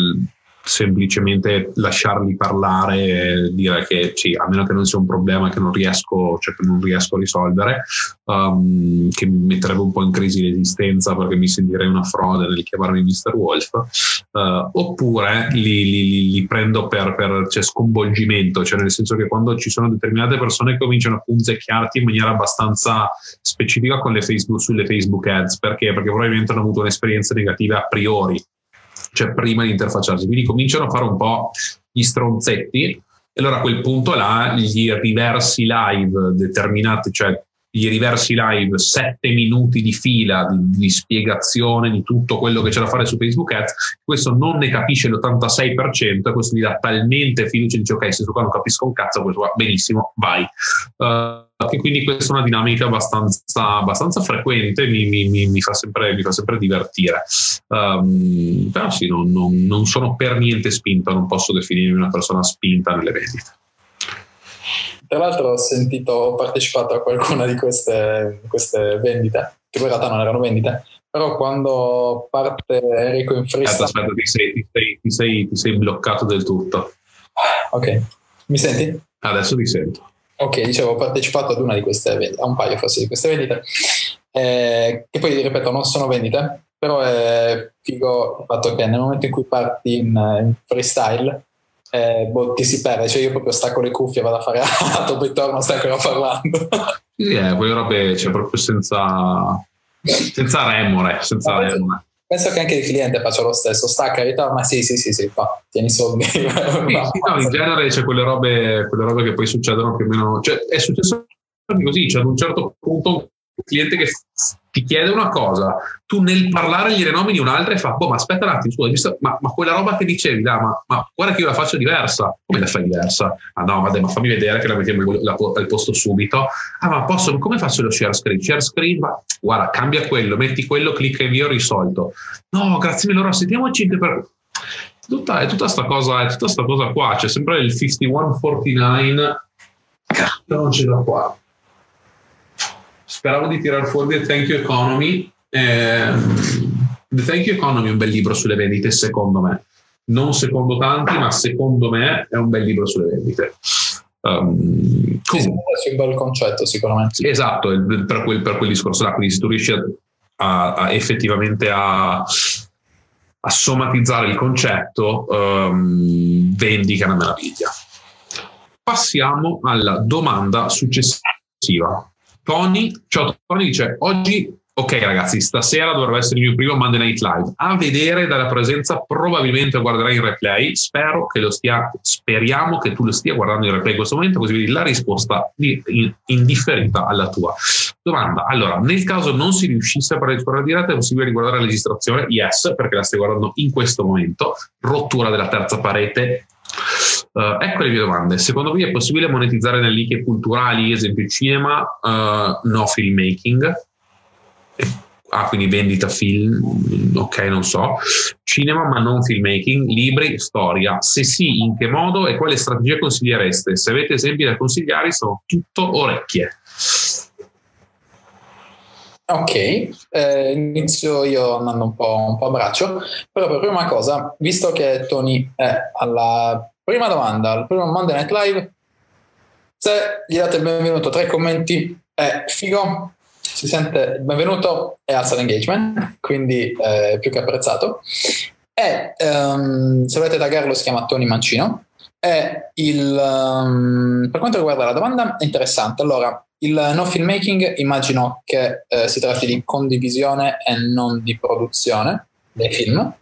semplicemente lasciarli parlare e dire che sì, a meno che non sia un problema che non riesco, cioè che non riesco a risolvere, um, che mi metterebbe un po' in crisi l'esistenza perché mi sentirei una frode nel chiamarmi Mr. Wolf, uh, oppure li, li, li prendo per, per cioè, sconvolgimento, cioè nel senso che quando ci sono determinate persone che cominciano a punzecchiarti in maniera abbastanza specifica Facebook, sulle Facebook ads, perché? Perché probabilmente hanno avuto un'esperienza negativa a priori cioè prima di interfacciarsi. Quindi cominciano a fare un po' gli stronzetti e allora a quel punto là gli riversi live determinati, cioè gli riversi live sette minuti di fila di, di, spiegazione di tutto quello che c'è da fare su Facebook Ads, questo non ne capisce l'86% e questo gli dà talmente fiducia, dice ok, se tu qua non capisco un cazzo, questo va benissimo, vai. Uh, che quindi questa è una dinamica abbastanza, abbastanza frequente, mi, mi, mi, mi, fa sempre, mi fa sempre divertire. Um, però sì, non, non, non sono per niente spinto, non posso definirmi una persona spinta nelle vendite. Tra l'altro ho sentito, ho partecipato a qualcuna di queste, queste vendite, che poi in realtà non erano vendite, però quando parte Enrico in freestyle... Aspetta, aspetta, ti sei, ti, sei, ti, sei, ti sei bloccato del tutto. Ok, mi senti? Adesso ti sento. Ok, dicevo, ho partecipato ad una di queste vendite, a un paio forse di queste vendite, eh, che poi, ripeto, non sono vendite, però è figo il fatto che nel momento in cui parti in, in freestyle, eh, boh, ti si perde, cioè io proprio stacco le cuffie, vado a fare altro, poi torno, stai ancora parlando. sì, eh, quelle robe, cioè proprio senza, senza remore, senza remore. Penso che anche il cliente faccia lo stesso, stacca e ritorna, sì, sì, sì, sì, fa, tieni i soldi. Sì, no, in genere c'è quelle robe, quelle robe che poi succedono più o meno, cioè è successo così, cioè ad un certo punto un cliente che ti chiede una cosa, tu nel parlare gli renomini un'altra e fa, boh, ma aspetta un attimo, scusa, ma, ma, quella roba che dicevi, da, ma, ma, guarda che io la faccio diversa. Come la fai diversa? Ah no, vabbè, ma fammi vedere che la mettiamo al posto subito. Ah, ma posso, come faccio lo share screen? Share screen, ma guarda, cambia quello, metti quello, clicca invio, risolto. No, grazie mille, allora sentiamoci per... Tutta, è tutta sta cosa, è tutta sta cosa qua, c'è sempre il 5149, non ce l'ho qua speravo di tirare fuori The Thank You Economy. Eh, The Thank You Economy è un bel libro sulle vendite, secondo me. Non secondo tanti, ma secondo me è un bel libro sulle vendite. Um, comunque, è un bel concetto, sicuramente. Esatto, per quel, per quel discorso là. Quindi, se tu riesci a, a, a effettivamente a, a, somatizzare il concetto, um, vendi che è una meraviglia. Passiamo alla domanda successiva. Tony, ciao Tony dice oggi ok ragazzi stasera dovrebbe essere il mio primo Monday Night Live. A vedere dalla presenza probabilmente guarderai in replay. Spero che lo stia speriamo che tu lo stia guardando in replay in questo momento così vedi la risposta di, in, indifferita alla tua domanda. Allora nel caso non si riuscisse a di squadra diretta è possibile riguardare la registrazione? Yes perché la stai guardando in questo momento. Rottura della terza parete Uh, ecco le mie domande. Secondo voi è possibile monetizzare nelle nicchie culturali, esempio cinema, uh, no filmmaking? Ah, quindi vendita film, ok, non so. Cinema ma non filmmaking, libri, storia. Se sì, in che modo e quale strategia consigliereste? Se avete esempi da consigliare, sono tutto orecchie. Ok, eh, inizio io andando un po', un po' a braccio, però per prima cosa, visto che Tony è alla Prima domanda, al primo Monday Night Live, se gli date il benvenuto, tre commenti è figo, si sente il benvenuto e alza l'engagement, quindi è più che apprezzato. E um, se volete taggarlo si chiama Tony Mancino. E il, um, per quanto riguarda la domanda è interessante. Allora, il no filmmaking immagino che eh, si tratti di condivisione e non di produzione dei film.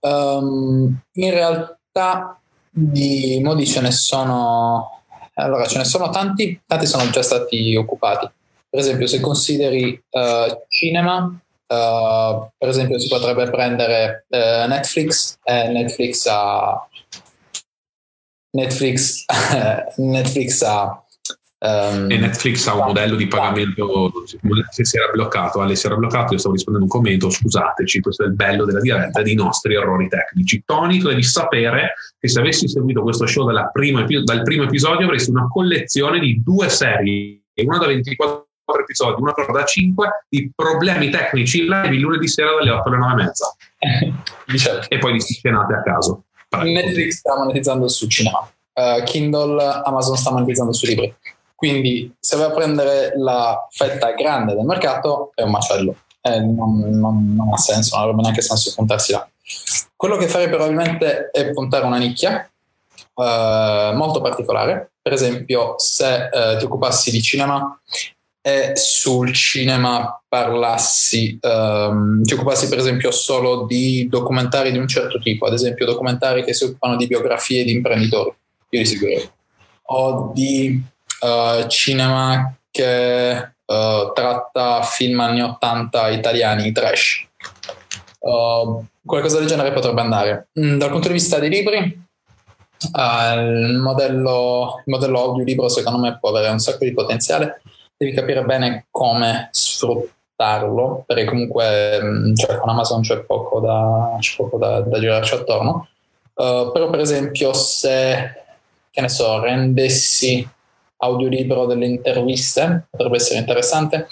Um, in realtà di modi ce ne sono allora ce ne sono tanti, tanti sono già stati occupati. Per esempio, se consideri uh, cinema, uh, per esempio si potrebbe prendere uh, Netflix, e Netflix ha Netflix, Netflix ha Um, e Netflix ha un modello di pagamento se si era bloccato Ale si era bloccato io stavo rispondendo un commento scusateci questo è il bello della diretta dei nostri errori tecnici. Tony tu devi sapere che se avessi seguito questo show prima, dal primo episodio avresti una collezione di due serie una da 24 episodi una da 5 di problemi tecnici live il lunedì sera dalle 8 alle 9 e mezza. Diciamo. e poi di scenate a caso. Netflix sta monetizzando su cinema. Uh, Kindle Amazon sta monetizzando sui libri quindi se vai a prendere la fetta grande del mercato è un macello, eh, non, non, non, ha senso, non avrebbe neanche senso puntarsi là. Quello che farei probabilmente è puntare una nicchia eh, molto particolare, per esempio se eh, ti occupassi di cinema e sul cinema parlassi, ehm, ti occupassi per esempio solo di documentari di un certo tipo, ad esempio documentari che si occupano di biografie di imprenditori, io li seguirei, o di uh, cinema che uh, tratta film anni 80 italiani, trash. Uh, qualcosa del genere potrebbe andare. Mm, dal punto di vista dei libri, il modello, il modello audiolibro secondo me può avere un sacco di potenziale. Devi capire bene come sfruttarlo, perché comunque cioè, con Amazon c'è poco da, c'è poco da, da girarci attorno. Uh, però per esempio se, che ne so, rendessi audiolibro delle interviste, potrebbe essere interessante.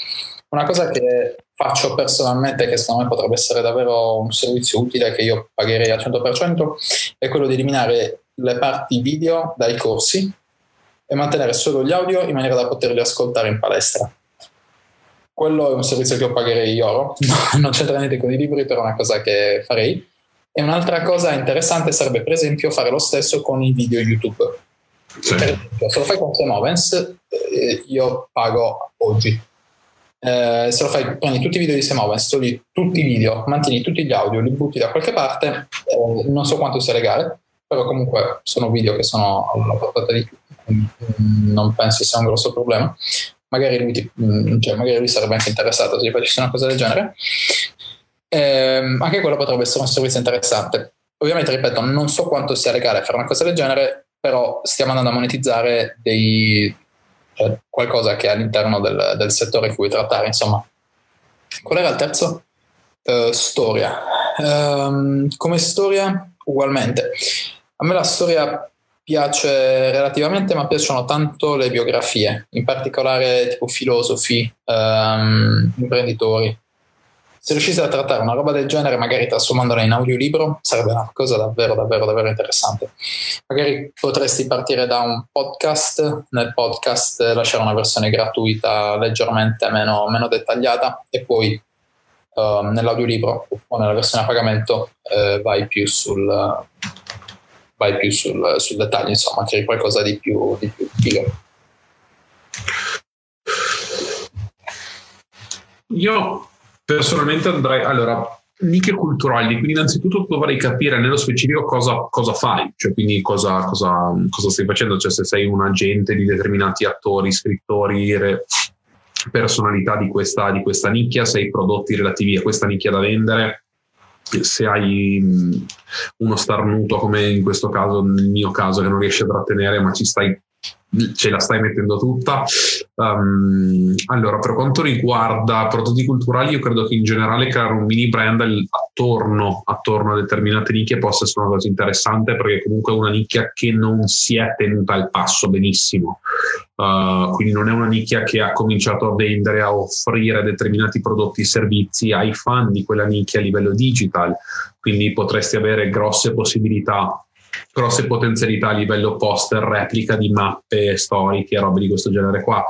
Una cosa che faccio personalmente, che secondo me potrebbe essere davvero un servizio utile, che io pagherei al 100%, è quello di eliminare le parti video dai corsi e mantenere solo gli audio in maniera da poterli ascoltare in palestra. Quello è un servizio che io pagherei io, non c'entra niente con i libri, però è una cosa che farei. E un'altra cosa interessante sarebbe, per esempio, fare lo stesso con i video YouTube sì. Esempio, se lo fai con Sam Owens, eh, io pago oggi. Eh, se lo fai, prendi tutti i video di Sam Owens, togli tutti i video, mantieni tutti gli audio, li butti da qualche parte, eh, non so quanto sia legale, però comunque sono video che sono alla portata di non penso sia un grosso problema. Magari lui, ti, mm, cioè, magari lui sarebbe anche interessato se gli facessi una cosa del genere. Eh, anche quello potrebbe essere un servizio interessante. Ovviamente, ripeto, non so quanto sia legale fare una cosa del genere, però stiamo andando a monetizzare dei, cioè, qualcosa che è all'interno del, del, settore che vuoi trattare, insomma. Qual era il terzo? Uh, storia. Um, come storia, ugualmente. A me la storia piace relativamente, ma piacciono tanto le biografie, in particolare tipo filosofi, um, imprenditori se riuscite a trattare una roba del genere, magari trasformandola in audiolibro, sarebbe una cosa davvero, davvero, davvero interessante. Magari potresti partire da un podcast, nel podcast lasciare una versione gratuita leggermente meno, meno dettagliata e poi uh, nell'audiolibro o nella versione a pagamento uh, vai più sul... vai più sul, sul dettaglio, insomma, crei qualcosa di più, di più figo. Io Personalmente andrei, allora, nicchie culturali, quindi innanzitutto dovrei capire nello specifico cosa, cosa fai, cioè quindi cosa, cosa, cosa, stai facendo, cioè se sei un agente di determinati attori, scrittori, re, personalità di questa, di questa nicchia, se hai prodotti relativi a questa nicchia da vendere, se hai uno starnuto come in questo caso, nel mio caso, che non riesci a trattenere ma ci stai ce la stai mettendo tutta. Um, allora, per quanto riguarda prodotti culturali, io credo che in generale creare un mini brand attorno, attorno a determinate nicchie possa essere una cosa interessante perché comunque è una nicchia che non si è tenuta al passo benissimo. Uh, quindi non è una nicchia che ha cominciato a vendere, a offrire determinati prodotti e servizi ai fan di quella nicchia a livello digital. Quindi potresti avere grosse possibilità grosse potenzialità a livello poster, replica di mappe storiche, robe di questo genere qua.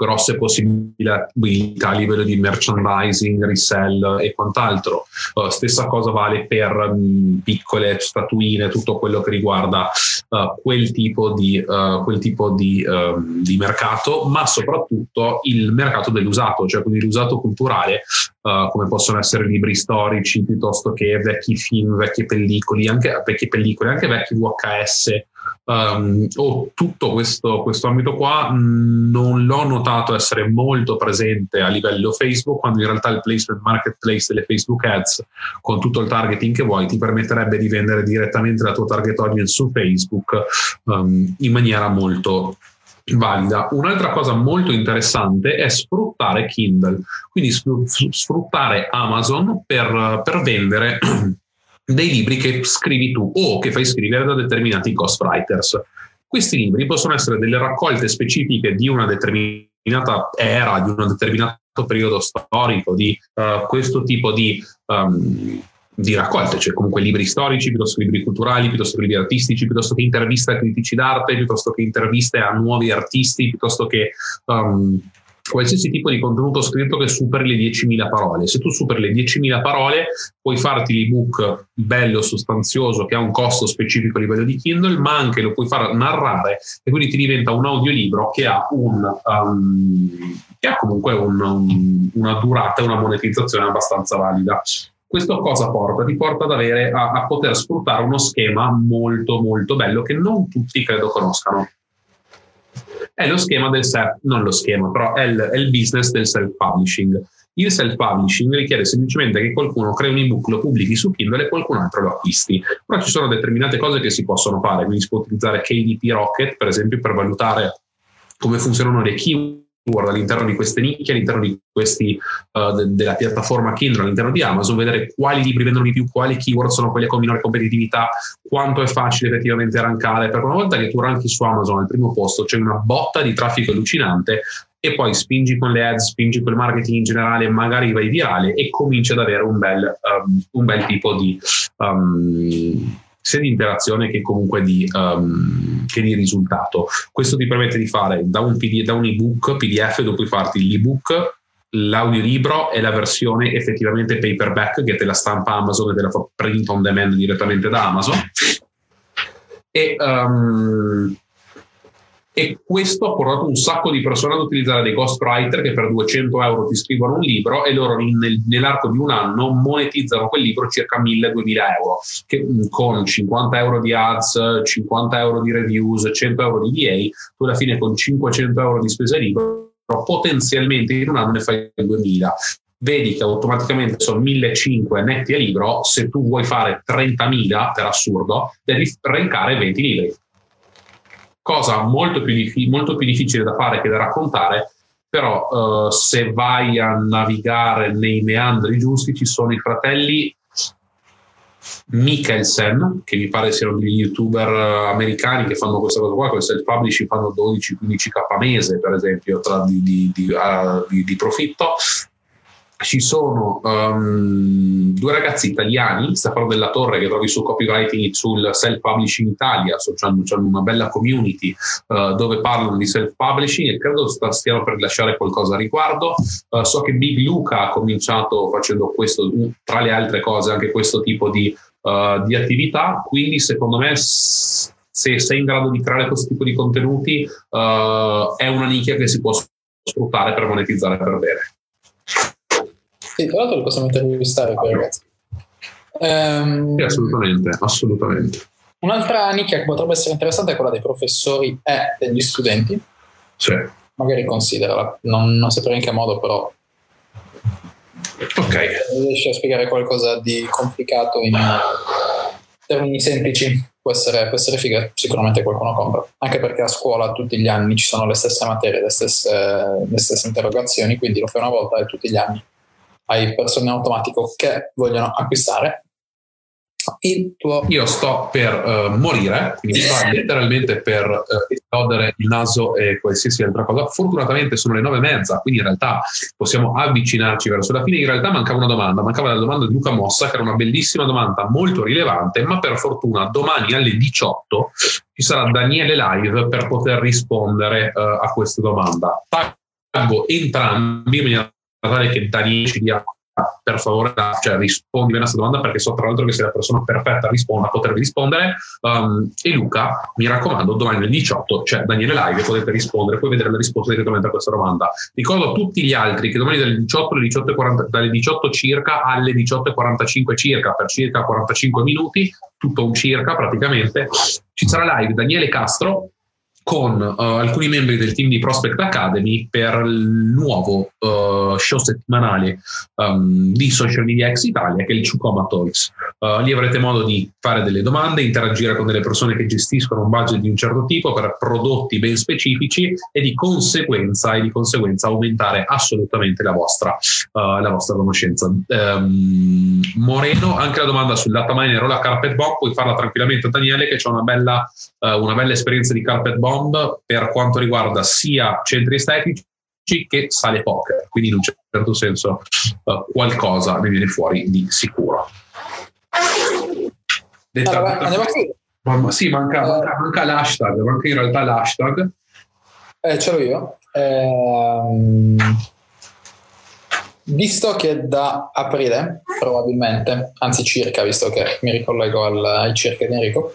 Grosse possibilità a livello di merchandising, resell e quant'altro. Uh, stessa cosa vale per um, piccole statuine, tutto quello che riguarda uh, quel tipo, di, uh, quel tipo di, um, di, mercato, ma soprattutto il mercato dell'usato, cioè quindi l'usato culturale, come possono essere libri storici piuttosto che vecchi film, vecchie pellicole, anche, vecchie pellicole, anche vecchi VHS um, oh, tutto questo, questo, ambito qua non l'ho notato essere molto presente a livello Facebook, quando in realtà il placement marketplace delle Facebook ads con tutto il targeting che vuoi ti permetterebbe di vendere direttamente la tua target audience su Facebook um, in maniera molto valida. Un'altra cosa molto interessante è sfruttare Kindle, quindi sfruttare Amazon per, per vendere dei libri che scrivi tu o che fai scrivere da determinati ghostwriters. Questi libri possono essere delle raccolte specifiche di una determinata era, di un determinato periodo storico, di uh, questo tipo di, um, di, raccolte, cioè comunque libri storici, piuttosto che libri culturali, piuttosto che libri artistici, piuttosto che interviste a critici d'arte, piuttosto che interviste a nuovi artisti, piuttosto che um, qualsiasi tipo di contenuto scritto che superi le 10.000 parole. Se tu superi le 10.000 parole, puoi farti l'ebook bello, sostanzioso, che ha un costo specifico a livello di Kindle, ma anche lo puoi far narrare e quindi ti diventa un audiolibro che ha, un, um, che ha comunque un, un, una durata e una monetizzazione abbastanza valida. Questo cosa porta? Ti porta ad avere, a, a poter sfruttare uno schema molto molto bello che non tutti credo conoscano è lo schema del self, non lo schema, però è il, è il business del self-publishing. Il self-publishing richiede semplicemente che qualcuno crei un ebook, lo pubblichi su Kindle e qualcun altro lo acquisti. Però ci sono determinate cose che si possono fare, quindi si può utilizzare KDP Rocket, per esempio, per valutare come funzionano le keyword all'interno di queste nicchie, all'interno di questi, uh, de- della piattaforma Kindle, all'interno di Amazon, vedere quali libri vendono di più, quali keyword sono quelli con minore competitività, quanto è facile effettivamente rankare, perché una volta che tu ranchi su Amazon al primo posto c'è una botta di traffico allucinante e poi spingi con le ads, spingi con il marketing in generale, magari vai virale e cominci ad avere un bel, um, un bel tipo di... Um, sia di interazione che comunque di, um, che di risultato. Questo ti permette di fare da un, PD, da un ebook PDF dove puoi farti l'ebook, l'audiolibro e la versione effettivamente paperback che te la stampa Amazon e te la fa print on demand direttamente da Amazon. E um, e questo ha portato un sacco di persone ad utilizzare dei ghostwriter che per 200 euro ti scrivono un libro e loro nel, nell'arco di un anno monetizzano quel libro circa 1000-2000 euro che, con 50 euro di ads, 50 euro di reviews, 100 euro di DA, tu alla fine con 500 euro di spesa libro potenzialmente in un anno ne fai 2000 vedi che automaticamente sono 1500 netti a libro, se tu vuoi fare 30.000 per assurdo, devi rankare 20 libri cosa molto più, diffi- molto più difficile da fare che da raccontare, però uh, se vai a navigare nei meandri giusti ci sono i fratelli Mikkelsen, che mi pare siano degli youtuber americani che fanno questa cosa qua, con self-publishing fanno 12-15k mese, per esempio, tra di, di, di, uh, di profitto, ci sono um, due ragazzi italiani, Stefano della Torre che trovi su Copywriting sul Self-Publishing Italia, so, hanno, hanno una bella community uh, dove parlano di self-publishing e credo stiano per lasciare qualcosa a riguardo. Uh, so che Big Luca ha cominciato facendo questo, tra le altre cose, anche questo tipo di, uh, di attività, quindi secondo me se sei in grado di creare questo tipo di contenuti è una nicchia che si può sfruttare per monetizzare per bene. Sì, tra l'altro possiamo intervistare quei ragazzi. Um, sì, assolutamente, assolutamente. Un'altra nicchia che potrebbe essere interessante è quella dei professori e degli studenti. Sì. Magari considerala, non, non saprei in che modo, però. Ok. Riesci a spiegare qualcosa di complicato in termini semplici? Può essere, può essere figa, sicuramente qualcuno compra. Anche perché a scuola tutti gli anni ci sono le stesse materie, le stesse, le stesse interrogazioni, quindi lo fai una volta e tutti gli anni hai persone in automatico che vogliono acquistare il tuo... Io sto per uh, morire, quindi sto letteralmente per uh, esplodere il naso e qualsiasi altra cosa. Fortunatamente sono le nove e mezza, quindi in realtà possiamo avvicinarci verso la fine. In realtà mancava una domanda, mancava la domanda di Luca Mossa, che era una bellissima domanda, molto rilevante, ma per fortuna domani alle 18 ci sarà Daniele Live per poter rispondere uh, a questa domanda taggo entrambi in maniera tale che Daniele ci dia per favore cioè, rispondi bene a questa domanda perché so tra l'altro che sei la persona perfetta a, rispondere, a potervi rispondere. Um, e Luca mi raccomando domani alle 18 c'è Daniele Live potete rispondere puoi vedere la risposta direttamente a questa domanda. Ricordo a tutti gli altri che domani dalle 18 alle 18, 40, dalle 18 circa alle 18.45 circa per circa 45 minuti tutto un circa praticamente ci sarà live Daniele Castro con uh, alcuni membri del team di Prospect Academy per il nuovo uh, show settimanale um, di Social Media X Italia che è il Ciucoma Talks. Uh, lì avrete modo di fare delle domande, interagire con delle persone che gestiscono un budget di un certo tipo per prodotti ben specifici e di conseguenza, e di conseguenza aumentare assolutamente la vostra, la vostra conoscenza. Um, Moreno, anche la domanda sul data miner o la carpet bomb, puoi farla tranquillamente Daniele che c'è una bella, una bella esperienza di carpet bomb bomb per quanto riguarda sia centri estetici che sale poker, quindi in un certo senso uh, qualcosa ne viene fuori di sicuro. Detta, allora, andiamo ma, sì, manca, manca, manca, l'hashtag, manca in realtà l'hashtag. Eh, ce l'ho io. Eh, Visto che da aprile, probabilmente, anzi circa, visto che mi ricollego al, ai circa di Enrico,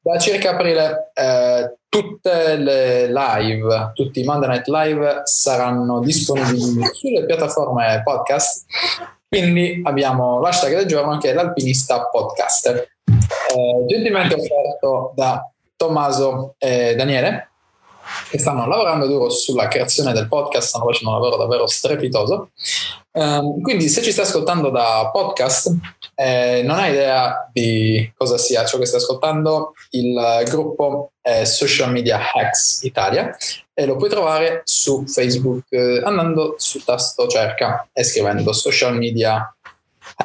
da circa aprile eh, tutte le live, tutti i Monday Night Live saranno disponibili sulle piattaforme podcast. Quindi abbiamo l'hashtag del giorno che è l'alpinista podcaster, eh, gentilmente offerto da Tommaso e Daniele che stanno lavorando duro sulla creazione del podcast, stanno facendo un lavoro davvero strepitoso. Um, quindi se ci stai ascoltando da podcast, eh, non hai idea di cosa sia ciò che stai ascoltando, il gruppo è Social Media Hacks Italia e lo puoi trovare su Facebook eh, andando sul tasto cerca e scrivendo Social Media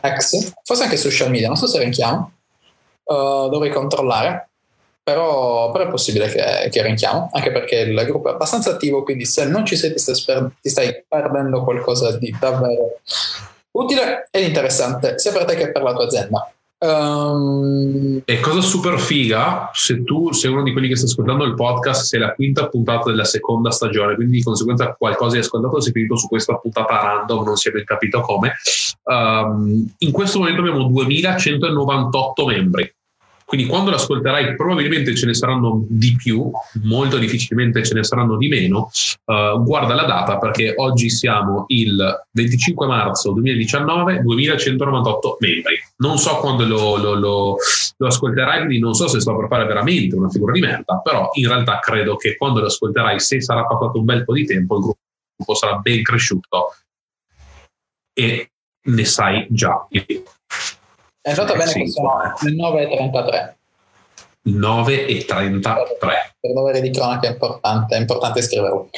Hacks, forse anche Social Media, non so se elenchiamo, uh, dovrei controllare però, però, è possibile che, che elenchiamo, anche perché il gruppo è abbastanza attivo, quindi se non ci sei ti stai, ti stai perdendo qualcosa di davvero utile ed interessante, sia per te che per la tua azienda. Um... E cosa super figa, se tu sei uno di quelli che sta ascoltando il podcast, sei la quinta puntata della seconda stagione, quindi di conseguenza qualcosa hai ascoltato, sei finito su questa puntata random, non si è ben capito come. Um, in questo momento abbiamo 2198 membri quindi quando l'ascolterai probabilmente ce ne saranno di più, molto difficilmente ce ne saranno di meno. Uh, guarda la data perché oggi siamo il 25 marzo 2019, 2198 membri. Non so quando lo, lo, lo, lo ascolterai, quindi non so se sto per fare veramente una figura di merda, però in realtà credo che quando lo ascolterai, se sarà passato un bel po' di tempo, il gruppo sarà ben cresciuto e ne sai già è andata eh, bene che sono le 9.33. 9.33. Per dovere di cronaca è importante, è importante scriverlo.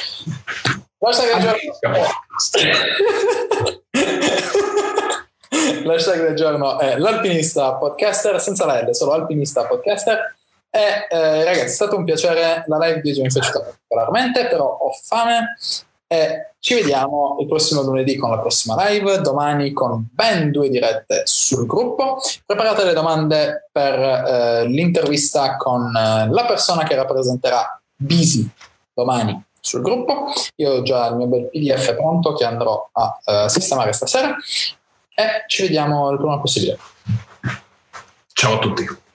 L'hashtag del giorno, L'hashtag del giorno è l'alpinista podcaster, senza la L, solo alpinista podcaster. E eh, ragazzi, è stato un piacere. La live di oggi mi è piaciuta particolarmente, però ho fame e ci vediamo il prossimo lunedì con la prossima live, domani con ben due dirette sul gruppo. Preparate le domande per eh, l'intervista con eh, la persona che rappresenterà Bisi domani sul gruppo. Io ho già il mio bel PDF pronto che andrò a eh, sistemare stasera e ci vediamo il prima possibile. Ciao a tutti.